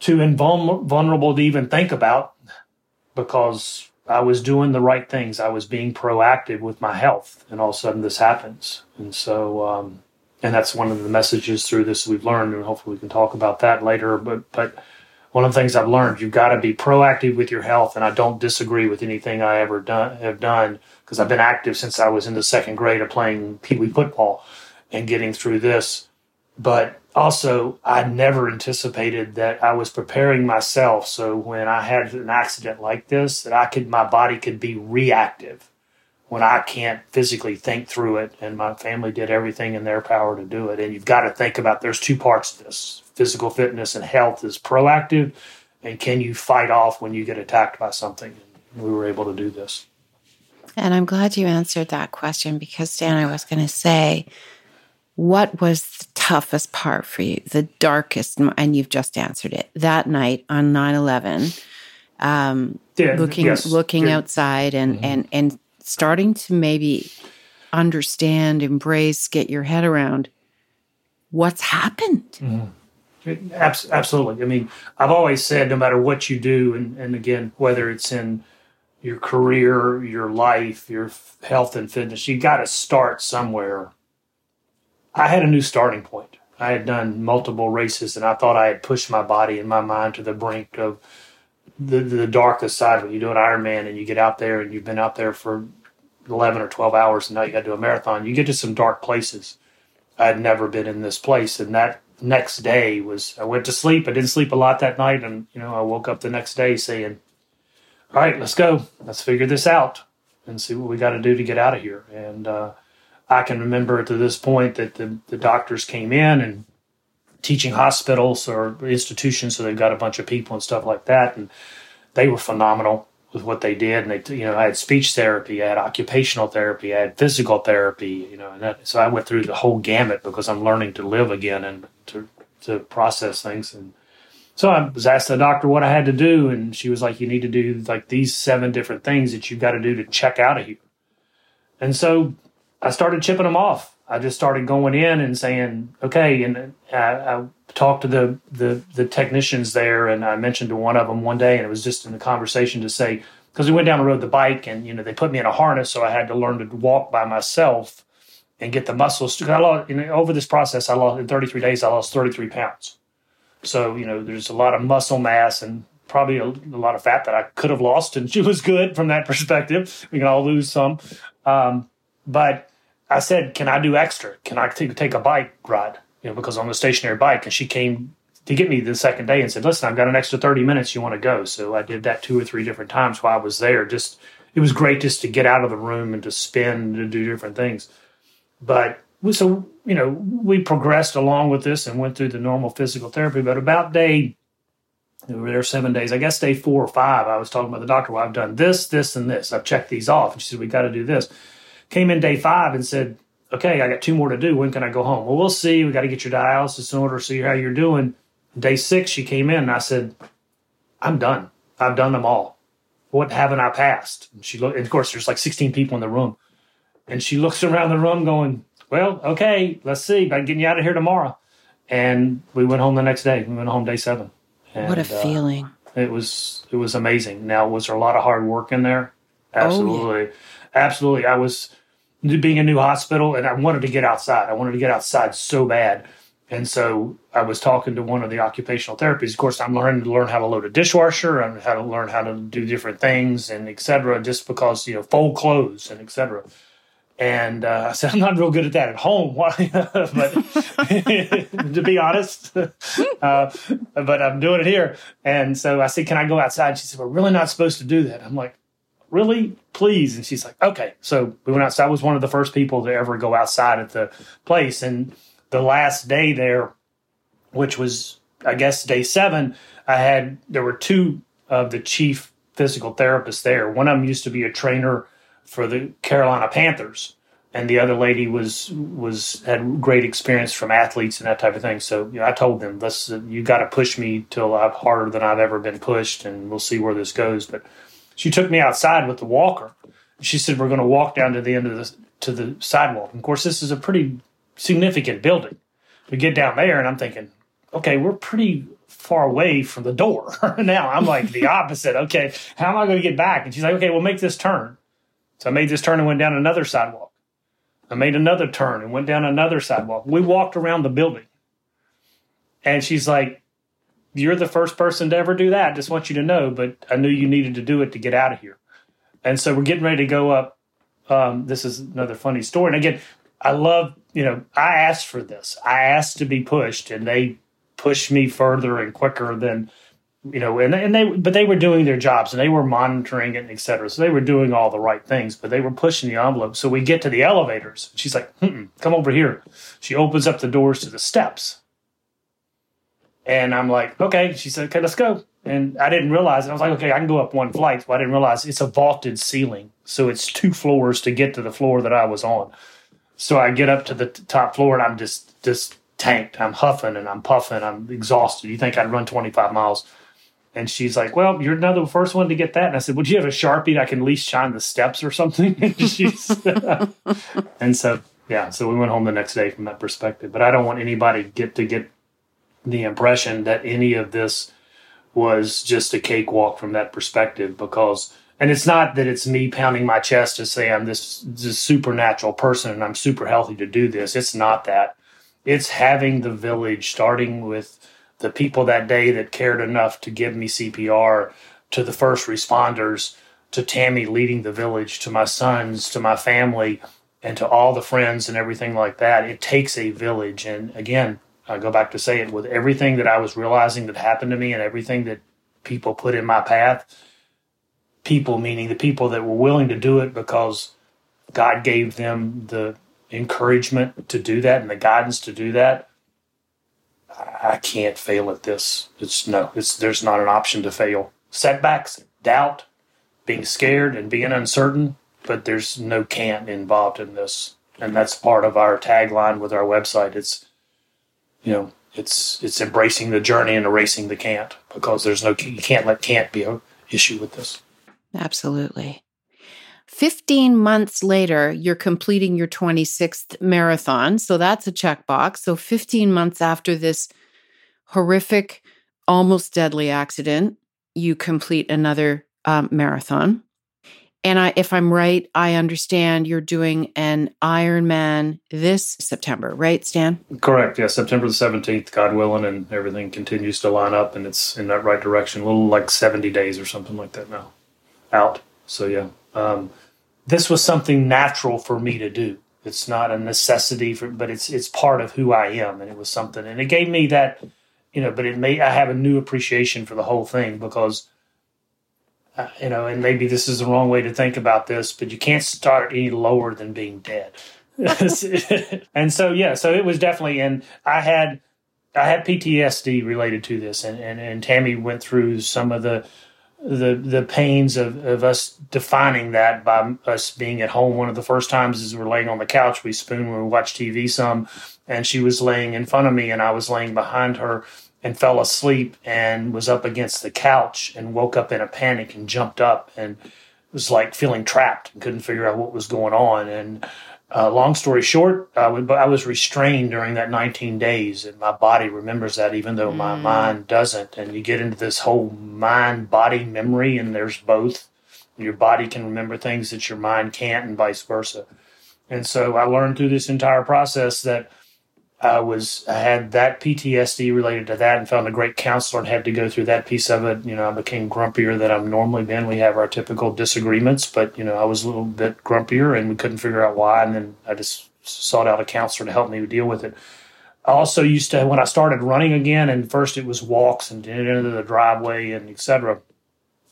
too invulnerable to even think about because I was doing the right things. I was being proactive with my health, and all of a sudden this happens. And so, um, and that's one of the messages through this we've learned, and hopefully we can talk about that later. But but one of the things I've learned, you've got to be proactive with your health, and I don't disagree with anything I ever done have done because I've been active since I was in the second grade of playing pee wee football and getting through this. But also, I never anticipated that I was preparing myself so when I had an accident like this, that I could my body could be reactive when I can't physically think through it, and my family did everything in their power to do it. And you've got to think about there's two parts to this physical fitness and health is proactive, and can you fight off when you get attacked by something? And we were able to do this. And I'm glad you answered that question because, Dan, I was going to say, what was toughest part for you, the darkest, and you've just answered it that night on 9 11? Um, yeah, looking yes. looking yeah. outside and, mm-hmm. and and starting to maybe understand, embrace, get your head around what's happened. Mm-hmm. absolutely. I mean, I've always said no matter what you do, and, and again, whether it's in your career, your life, your health and fitness, you got to start somewhere. I had a new starting point. I had done multiple races, and I thought I had pushed my body and my mind to the brink of the the darkest side. When you do an Ironman and you get out there, and you've been out there for eleven or twelve hours, and now you got to do a marathon, you get to some dark places. I had never been in this place, and that next day was I went to sleep. I didn't sleep a lot that night, and you know I woke up the next day saying, "All right, let's go. Let's figure this out and see what we got to do to get out of here." And uh, I can remember to this point that the, the doctors came in and teaching hospitals or institutions, so they've got a bunch of people and stuff like that, and they were phenomenal with what they did. And they, you know, I had speech therapy, I had occupational therapy, I had physical therapy, you know, and that, so I went through the whole gamut because I'm learning to live again and to to process things. And so I was asked the doctor what I had to do, and she was like, "You need to do like these seven different things that you've got to do to check out of here." And so I started chipping them off. I just started going in and saying, "Okay," and I, I talked to the, the the technicians there, and I mentioned to one of them one day, and it was just in the conversation to say because we went down the road the bike, and you know they put me in a harness, so I had to learn to walk by myself and get the muscles. I lost, you know, over this process, I lost in 33 days. I lost 33 pounds. So you know, there's a lot of muscle mass and probably a, a lot of fat that I could have lost, and *laughs* she was good from that perspective. We can all lose some, um, but I said, "Can I do extra? Can I t- take a bike ride?" You know, because on the stationary bike, and she came to get me the second day and said, "Listen, I've got an extra 30 minutes. You want to go?" So I did that two or three different times while I was there. Just it was great just to get out of the room and to spin to do different things. But so you know, we progressed along with this and went through the normal physical therapy. But about day, we were there seven days. I guess day four or five, I was talking about the doctor. Well, I've done this, this, and this. I've checked these off. And she said, "We got to do this." Came in day five and said, "Okay, I got two more to do. When can I go home?" Well, we'll see. We got to get your dialysis in order, see how you're doing. Day six, she came in and I said, "I'm done. I've done them all. What haven't I passed?" And she looked. And of course, there's like 16 people in the room. And she looks around the room going, Well, okay, let's see about getting you out of here tomorrow. And we went home the next day. We went home day seven. And, what a uh, feeling. It was it was amazing. Now was there a lot of hard work in there? Absolutely. Oh, yeah. Absolutely. I was being a new hospital and I wanted to get outside. I wanted to get outside so bad. And so I was talking to one of the occupational therapists. Of course, I'm learning to learn how to load a dishwasher and how to learn how to do different things and et cetera, just because, you know, fold clothes and et cetera. And uh, I said, I'm not real good at that at home. *laughs* but *laughs* to be honest, *laughs* uh, but I'm doing it here. And so I said, Can I go outside? She said, We're really not supposed to do that. I'm like, Really? Please. And she's like, Okay. So we went outside. I was one of the first people to ever go outside at the place. And the last day there, which was, I guess, day seven, I had, there were two of the chief physical therapists there. One of them used to be a trainer for the Carolina Panthers, and the other lady was was had great experience from athletes and that type of thing. So you know, I told them, "Let's you got to push me till I'm harder than I've ever been pushed, and we'll see where this goes." But she took me outside with the walker. She said, "We're going to walk down to the end of the to the sidewalk." And of course, this is a pretty significant building. We get down there, and I'm thinking, "Okay, we're pretty far away from the door *laughs* now." I'm like the *laughs* opposite. Okay, how am I going to get back? And she's like, "Okay, we'll make this turn." So I made this turn and went down another sidewalk. I made another turn and went down another sidewalk. We walked around the building. And she's like, You're the first person to ever do that. Just want you to know, but I knew you needed to do it to get out of here. And so we're getting ready to go up. Um, this is another funny story. And again, I love, you know, I asked for this. I asked to be pushed, and they pushed me further and quicker than you know, and and they but they were doing their jobs and they were monitoring it, et cetera. So they were doing all the right things, but they were pushing the envelope. So we get to the elevators. She's like, "Come over here." She opens up the doors to the steps, and I'm like, "Okay." She said, "Okay, let's go." And I didn't realize it. I was like, "Okay, I can go up one flight." But I didn't realize it's a vaulted ceiling, so it's two floors to get to the floor that I was on. So I get up to the t- top floor, and I'm just just tanked. I'm huffing and I'm puffing. I'm exhausted. You think I'd run 25 miles? And she's like, Well, you're not the first one to get that. And I said, Would you have a Sharpie I can at least shine the steps or something? *laughs* and, *laughs* and so, yeah, so we went home the next day from that perspective. But I don't want anybody to get to get the impression that any of this was just a cakewalk from that perspective because and it's not that it's me pounding my chest to say I'm this, this supernatural person and I'm super healthy to do this. It's not that. It's having the village, starting with the people that day that cared enough to give me CPR, to the first responders, to Tammy leading the village, to my sons, to my family, and to all the friends and everything like that. It takes a village. And again, I go back to say it with everything that I was realizing that happened to me and everything that people put in my path people, meaning the people that were willing to do it because God gave them the encouragement to do that and the guidance to do that. I can't fail at this. It's no, it's there's not an option to fail. Setbacks, doubt, being scared and being uncertain, but there's no can't involved in this. And that's part of our tagline with our website. It's you know, it's it's embracing the journey and erasing the can't because there's no you can't let can't be a issue with this. Absolutely. 15 months later, you're completing your 26th marathon. So that's a checkbox. So 15 months after this horrific, almost deadly accident, you complete another um, marathon. And I, if I'm right, I understand you're doing an Ironman this September, right, Stan? Correct. Yeah, September the 17th, God willing, and everything continues to line up and it's in that right direction. A little like 70 days or something like that now out. So yeah, um, this was something natural for me to do. It's not a necessity for, but it's it's part of who I am, and it was something, and it gave me that, you know. But it made I have a new appreciation for the whole thing because, Uh, you know, and maybe this is the wrong way to think about this, but you can't start any lower than being dead. *laughs* and so yeah, so it was definitely, and I had I had PTSD related to this, and and, and Tammy went through some of the the the pains of, of us defining that by us being at home. One of the first times is we're laying on the couch, we spoon we watch TV some, and she was laying in front of me and I was laying behind her and fell asleep and was up against the couch and woke up in a panic and jumped up and was like feeling trapped and couldn't figure out what was going on and uh, long story short, uh, I was restrained during that 19 days, and my body remembers that, even though my mm. mind doesn't. And you get into this whole mind body memory, and there's both. Your body can remember things that your mind can't, and vice versa. And so I learned through this entire process that I was I had that PTSD related to that and found a great counselor and had to go through that piece of it. You know, I became grumpier than I'm normally been. We have our typical disagreements, but you know, I was a little bit grumpier and we couldn't figure out why. And then I just sought out a counselor to help me deal with it. I also used to when I started running again, and first it was walks and into the driveway and etc.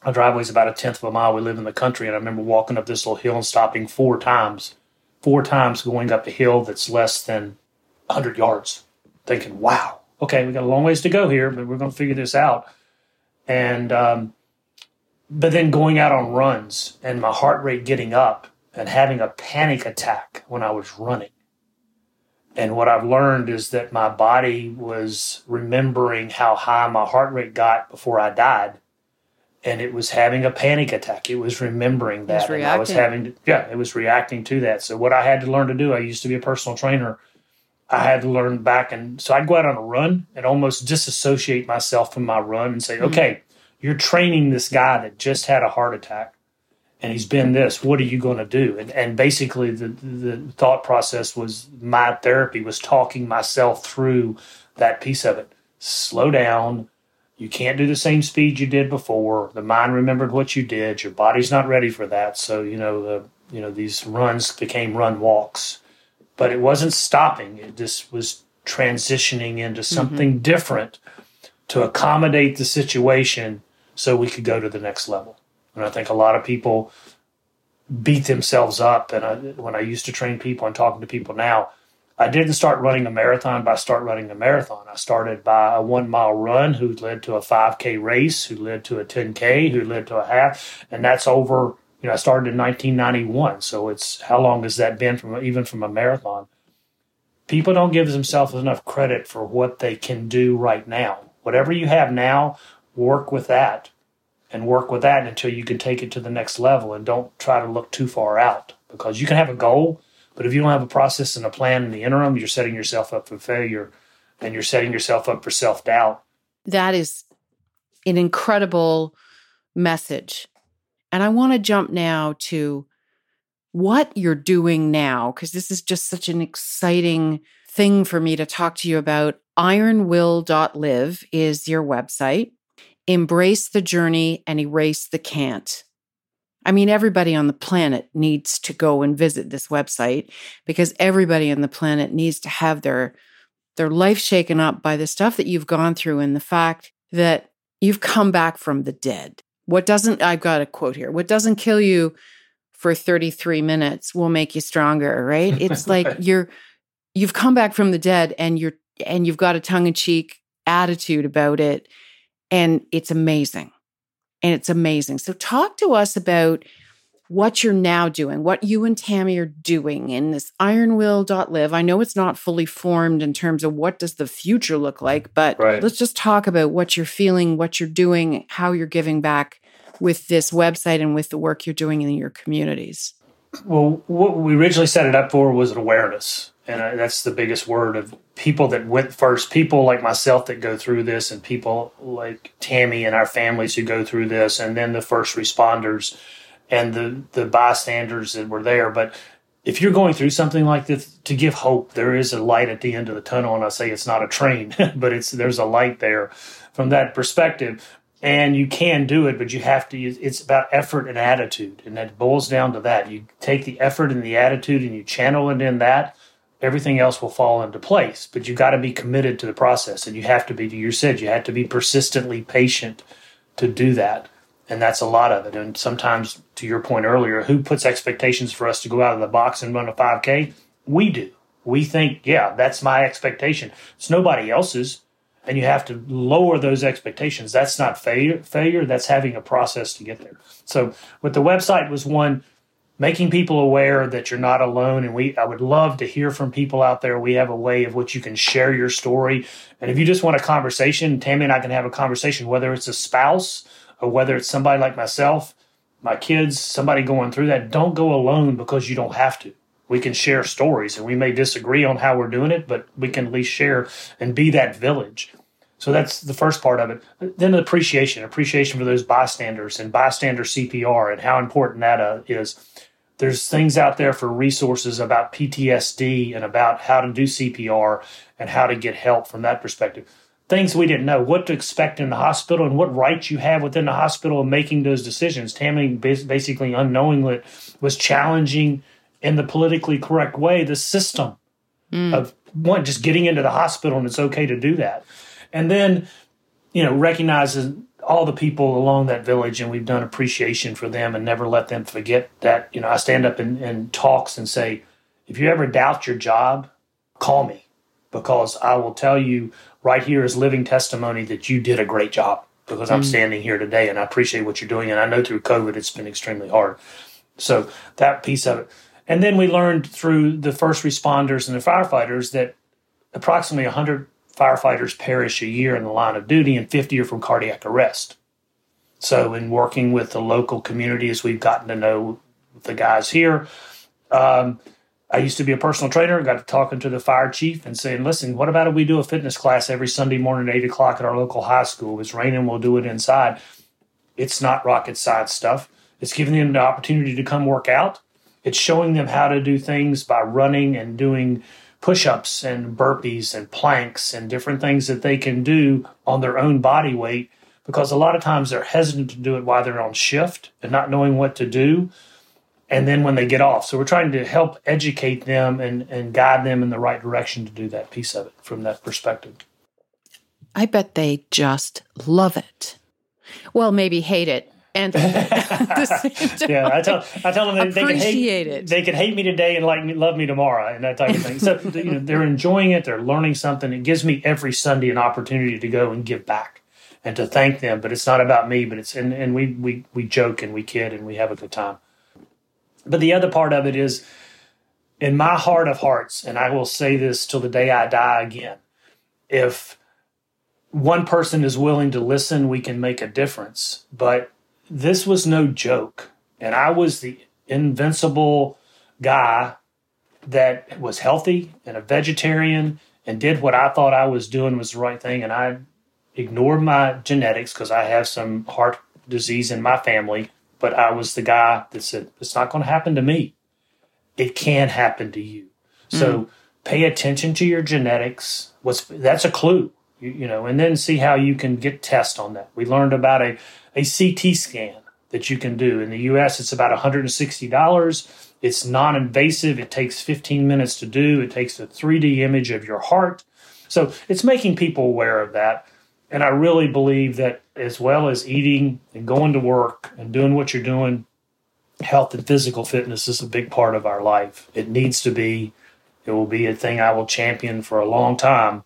Our driveway is about a tenth of a mile. We live in the country, and I remember walking up this little hill and stopping four times, four times going up a hill that's less than 100 yards, thinking, wow, okay, we got a long ways to go here, but we're going to figure this out. And, um, but then going out on runs and my heart rate getting up and having a panic attack when I was running. And what I've learned is that my body was remembering how high my heart rate got before I died. And it was having a panic attack. It was remembering that. Was and I was having to, yeah, it was reacting to that. So what I had to learn to do, I used to be a personal trainer I had to learn back. And so I'd go out on a run and almost disassociate myself from my run and say, mm-hmm. okay, you're training this guy that just had a heart attack and he's been this. What are you going to do? And, and basically, the, the thought process was my therapy was talking myself through that piece of it. Slow down. You can't do the same speed you did before. The mind remembered what you did. Your body's not ready for that. So, you know, the, you know, these runs became run walks but it wasn't stopping. It just was transitioning into mm-hmm. something mm-hmm. different to accommodate the situation so we could go to the next level. And I think a lot of people beat themselves up. And I, when I used to train people and talking to people now, I didn't start running a marathon by start running a marathon. I started by a one mile run, who led to a 5K race, who led to a 10K, who led to a half. And that's over you know, I started in 1991, so it's how long has that been from even from a marathon? People don't give themselves enough credit for what they can do right now. Whatever you have now, work with that and work with that until you can take it to the next level and don't try to look too far out because you can have a goal, but if you don't have a process and a plan in the interim, you're setting yourself up for failure. and you're setting yourself up for self doubt. That is an incredible message. And I want to jump now to what you're doing now, because this is just such an exciting thing for me to talk to you about. Ironwill.live is your website. Embrace the journey and erase the can't. I mean, everybody on the planet needs to go and visit this website because everybody on the planet needs to have their their life shaken up by the stuff that you've gone through and the fact that you've come back from the dead. What doesn't I've got a quote here. What doesn't kill you for 33 minutes will make you stronger, right? It's *laughs* like you're you've come back from the dead and you're and you've got a tongue-in-cheek attitude about it and it's amazing. And it's amazing. So talk to us about what you're now doing, what you and Tammy are doing in this ironwill.live. I know it's not fully formed in terms of what does the future look like, but right. let's just talk about what you're feeling, what you're doing, how you're giving back with this website and with the work you're doing in your communities. Well, what we originally set it up for was an awareness. And uh, that's the biggest word of people that went first, people like myself that go through this, and people like Tammy and our families who go through this, and then the first responders and the the bystanders that were there. But if you're going through something like this, to give hope, there is a light at the end of the tunnel. And I say it's not a train, *laughs* but it's there's a light there from that perspective. And you can do it, but you have to. It's about effort and attitude, and that boils down to that. You take the effort and the attitude, and you channel it in that. Everything else will fall into place. But you got to be committed to the process, and you have to be. You said you have to be persistently patient to do that and that's a lot of it. And sometimes, to your point earlier, who puts expectations for us to go out of the box and run a 5K? We do. We think, yeah, that's my expectation. It's nobody else's. And you have to lower those expectations. That's not failure. Failure. That's having a process to get there. So, with the website was one making people aware that you're not alone and we i would love to hear from people out there we have a way of which you can share your story and if you just want a conversation tammy and i can have a conversation whether it's a spouse or whether it's somebody like myself, my kids, somebody going through that, don't go alone because you don't have to. We can share stories and we may disagree on how we're doing it, but we can at least share and be that village. So that's the first part of it. Then appreciation, appreciation for those bystanders and bystander CPR and how important that uh, is. There's things out there for resources about PTSD and about how to do CPR and how to get help from that perspective things we didn't know, what to expect in the hospital, and what rights you have within the hospital of making those decisions. Tammy basically unknowingly was challenging in the politically correct way the system mm. of one just getting into the hospital and it's okay to do that, and then you know recognizing all the people along that village and we've done appreciation for them and never let them forget that you know i stand up in, in talks and say if you ever doubt your job call me because i will tell you right here is living testimony that you did a great job because I'm mm. standing here today and I appreciate what you're doing. And I know through COVID, it's been extremely hard. So that piece of it. And then we learned through the first responders and the firefighters that approximately 100 firefighters perish a year in the line of duty and 50 are from cardiac arrest. So, in working with the local communities, we've gotten to know the guys here. Um, I used to be a personal trainer, got to talking to the fire chief and saying, listen, what about if we do a fitness class every Sunday morning at 8 o'clock at our local high school? If it's raining, we'll do it inside. It's not rocket science stuff. It's giving them the opportunity to come work out. It's showing them how to do things by running and doing push ups and burpees and planks and different things that they can do on their own body weight because a lot of times they're hesitant to do it while they're on shift and not knowing what to do and then when they get off. So we're trying to help educate them and, and guide them in the right direction to do that piece of it from that perspective. I bet they just love it. Well, maybe hate it. And *laughs* yeah, I tell I tell them they, they can hate it. They can hate me today and like me, love me tomorrow, and that type of thing. So *laughs* you know, they're enjoying it. They're learning something. It gives me every Sunday an opportunity to go and give back and to thank them. But it's not about me. But it's and, and we we we joke and we kid and we have a good time. But the other part of it is in my heart of hearts, and I will say this till the day I die again if one person is willing to listen, we can make a difference. But this was no joke. And I was the invincible guy that was healthy and a vegetarian and did what I thought I was doing was the right thing, and I ignored my genetics because I have some heart disease in my family, but I was the guy that said, it's not going to happen to me. It can happen to you. Mm. So pay attention to your genetics. What's that's a clue, you, you, know, and then see how you can get test on that. We learned about a, a CT scan that you can do in the U.S. It's about $160. It's non-invasive. It takes 15 minutes to do. It takes a 3D image of your heart. So it's making people aware of that. And I really believe that as well as eating and going to work and doing what you're doing, health and physical fitness is a big part of our life. It needs to be. It will be a thing I will champion for a long time.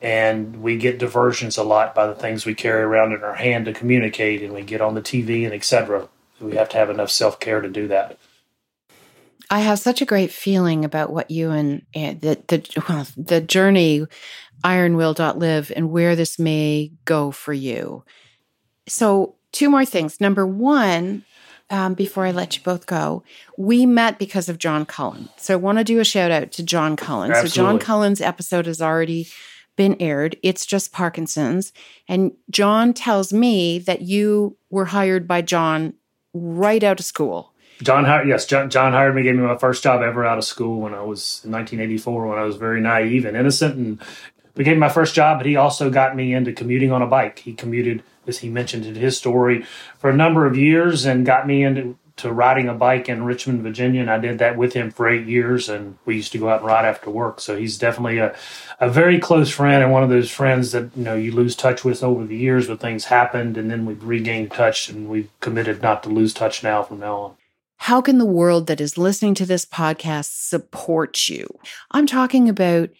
And we get diversions a lot by the things we carry around in our hand to communicate, and we get on the TV and etc. We have to have enough self care to do that. I have such a great feeling about what you and, and the the well, the journey ironwill.live and where this may go for you. So, two more things. Number one, um, before I let you both go, we met because of John Cullen. So, I want to do a shout out to John Cullen. Absolutely. So, John Cullen's episode has already been aired. It's just Parkinson's. And John tells me that you were hired by John right out of school. John hired yes, John, John hired me, gave me my first job ever out of school when I was in 1984 when I was very naive and innocent and became my first job, but he also got me into commuting on a bike. He commuted, as he mentioned in his story, for a number of years and got me into to riding a bike in Richmond, Virginia, and I did that with him for eight years. And we used to go out and ride after work. So he's definitely a, a very close friend and one of those friends that you know you lose touch with over the years when things happened, and then we've regained touch, and we've committed not to lose touch now from now on. How can the world that is listening to this podcast support you? I'm talking about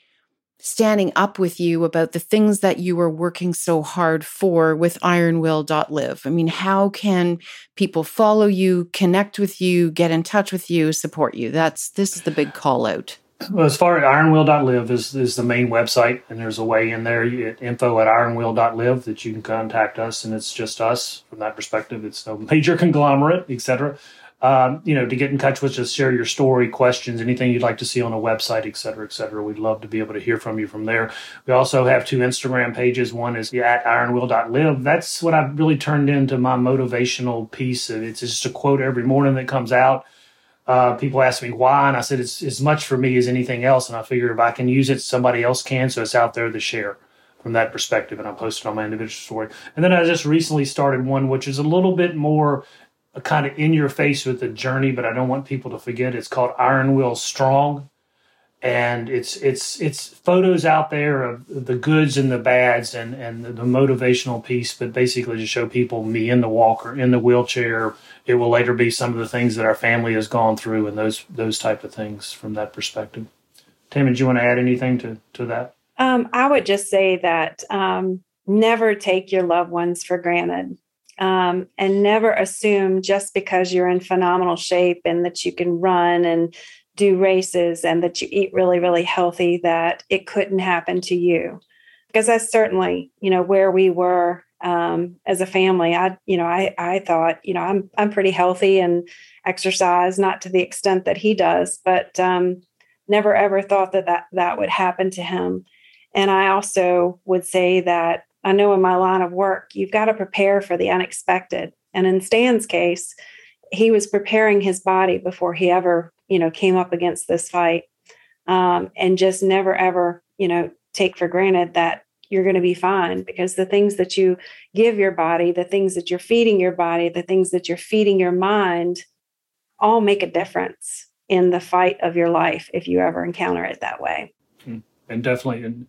standing up with you about the things that you are working so hard for with ironwill.live. I mean, how can people follow you, connect with you, get in touch with you, support you? That's this is the big call out. Well, as far as ironwill.live is, is the main website, and there's a way in there, you info at ironwill.live that you can contact us, and it's just us from that perspective. It's no *laughs* major conglomerate, etc um, you know, to get in touch with us, share your story, questions, anything you'd like to see on a website, et cetera, et cetera. We'd love to be able to hear from you from there. We also have two Instagram pages. One is at ironwill.live. That's what I've really turned into my motivational piece. It's just a quote every morning that comes out. Uh, people ask me why, and I said it's as much for me as anything else. And I figure if I can use it, somebody else can. So it's out there to share from that perspective. And I posted on my individual story. And then I just recently started one which is a little bit more kind of in your face with the journey, but I don't want people to forget. It's called Iron Will Strong, and it's it's it's photos out there of the goods and the bads and and the, motivational piece, but basically to show people me in the walker, in the wheelchair. It will later be some of the things that our family has gone through and those those type of things from that perspective. Tammy, do you want to add anything to to that? Um, I would just say that um, never take your loved ones for granted um, and never assume just because you're in phenomenal shape and that you can run and do races and that you eat really, really healthy, that it couldn't happen to you. Because that's certainly, you know, where we were um, as a family. I, you know, I, I thought, you know, I'm, I'm pretty healthy and exercise, not to the extent that he does, but um, never ever thought that, that that would happen to him. And I also would say that I know in my line of work, you've got to prepare for the unexpected. And in Stan's case, he was preparing his body before he ever, you know, came up against this fight. Um, and just never ever, you know, take for granted that you're going to be fine because the things that you give your body, the things that you're feeding your body, the things that you're feeding your mind all make a difference in the fight of your life if you ever encounter it that way. Hmm. And definitely. And,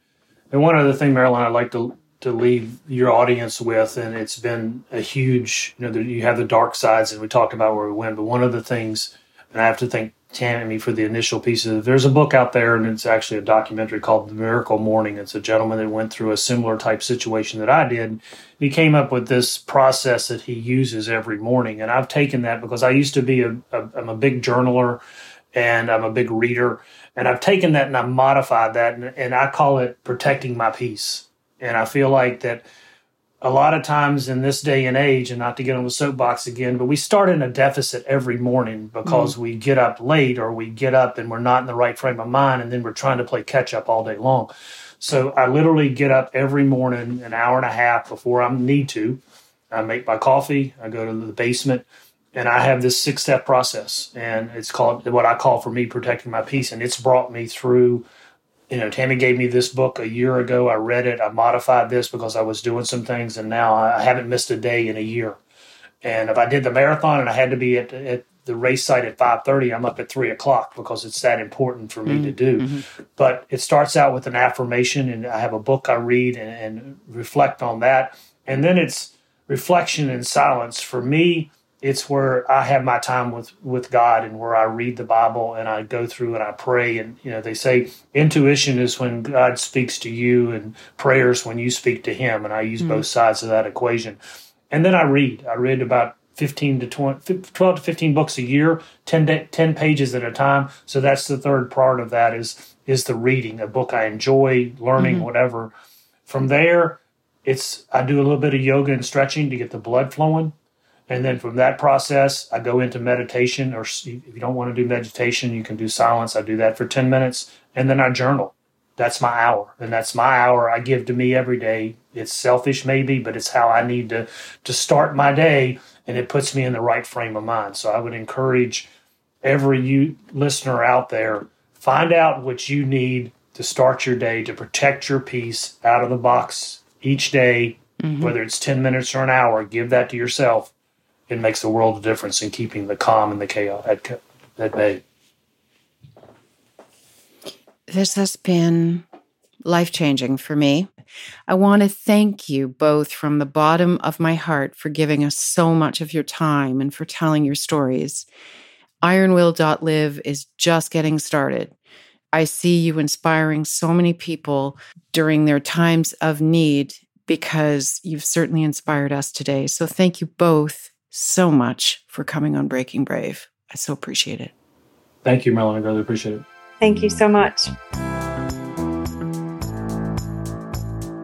and one other thing, Marilyn, I'd like to to leave your audience with, and it's been a huge. You know, you have the dark sides, and we talked about where we went. But one of the things, and I have to thank Tammy for the initial piece of. There's a book out there, and it's actually a documentary called "The Miracle Morning." It's a gentleman that went through a similar type situation that I did. He came up with this process that he uses every morning, and I've taken that because I used to be a, a I'm a big journaler, and I'm a big reader, and I've taken that and I've modified that, and, and I call it protecting my peace and I feel like that a lot of times in this day and age, and not to get on the soapbox again, but we start in a deficit every morning because mm-hmm. we get up late or we get up and we're not in the right frame of mind, and then we're trying to play catch up all day long. So I literally get up every morning an hour and a half before I need to. I make my coffee, I go to the basement, and I have this six step process. And it's called what I call for me protecting my peace. And it's brought me through you know, Tammy gave me this book a year ago. I read it. I modified this because I was doing some things, and now I haven't missed a day in a year. And if I did the marathon and I had to be at, at the race site at five thirty, I'm up at three o'clock because it's that important for me mm-hmm. to do. Mm-hmm. But it starts out with an affirmation, and I have a book I read and, and reflect on that, and then it's reflection and silence. For me, it's where I have my time with with God and where I read the Bible and I go through and I pray and you know they say intuition is when God speaks to you and prayers when you speak to him and I use mm-hmm. both sides of that equation. And then I read. I read about 15 to 20 12 to 15 books a year, 10 10 pages at a time. So that's the third part of that is is the reading, a book I enjoy, learning mm-hmm. whatever. From there it's I do a little bit of yoga and stretching to get the blood flowing and then from that process, I go into meditation, or if you don't want to do meditation, you can do silence. I do that for 10 minutes, and then I journal. That's my hour, and that's my hour I give to me every day. It's selfish, maybe, but it's how I need to, to start my day, and it puts me in the right frame of mind. So I would encourage every you listener out there find out what you need to start your day to protect your peace out of the box each day, mm-hmm. whether it's 10 minutes or an hour. Give that to yourself it makes a world of difference in keeping the calm and the chaos at, at bay. This has been life changing for me. I want to thank you both from the bottom of my heart for giving us so much of your time and for telling your stories. Ironwill.live is just getting started. I see you inspiring so many people during their times of need because you've certainly inspired us today. So thank you both so much for coming on Breaking Brave. I so appreciate it. Thank you, Marilyn. I really appreciate it. Thank you so much.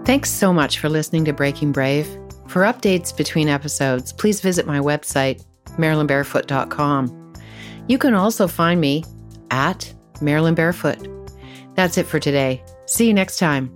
Thanks so much for listening to Breaking Brave. For updates between episodes, please visit my website, marilynbarefoot.com. You can also find me at Marilyn Barefoot. That's it for today. See you next time.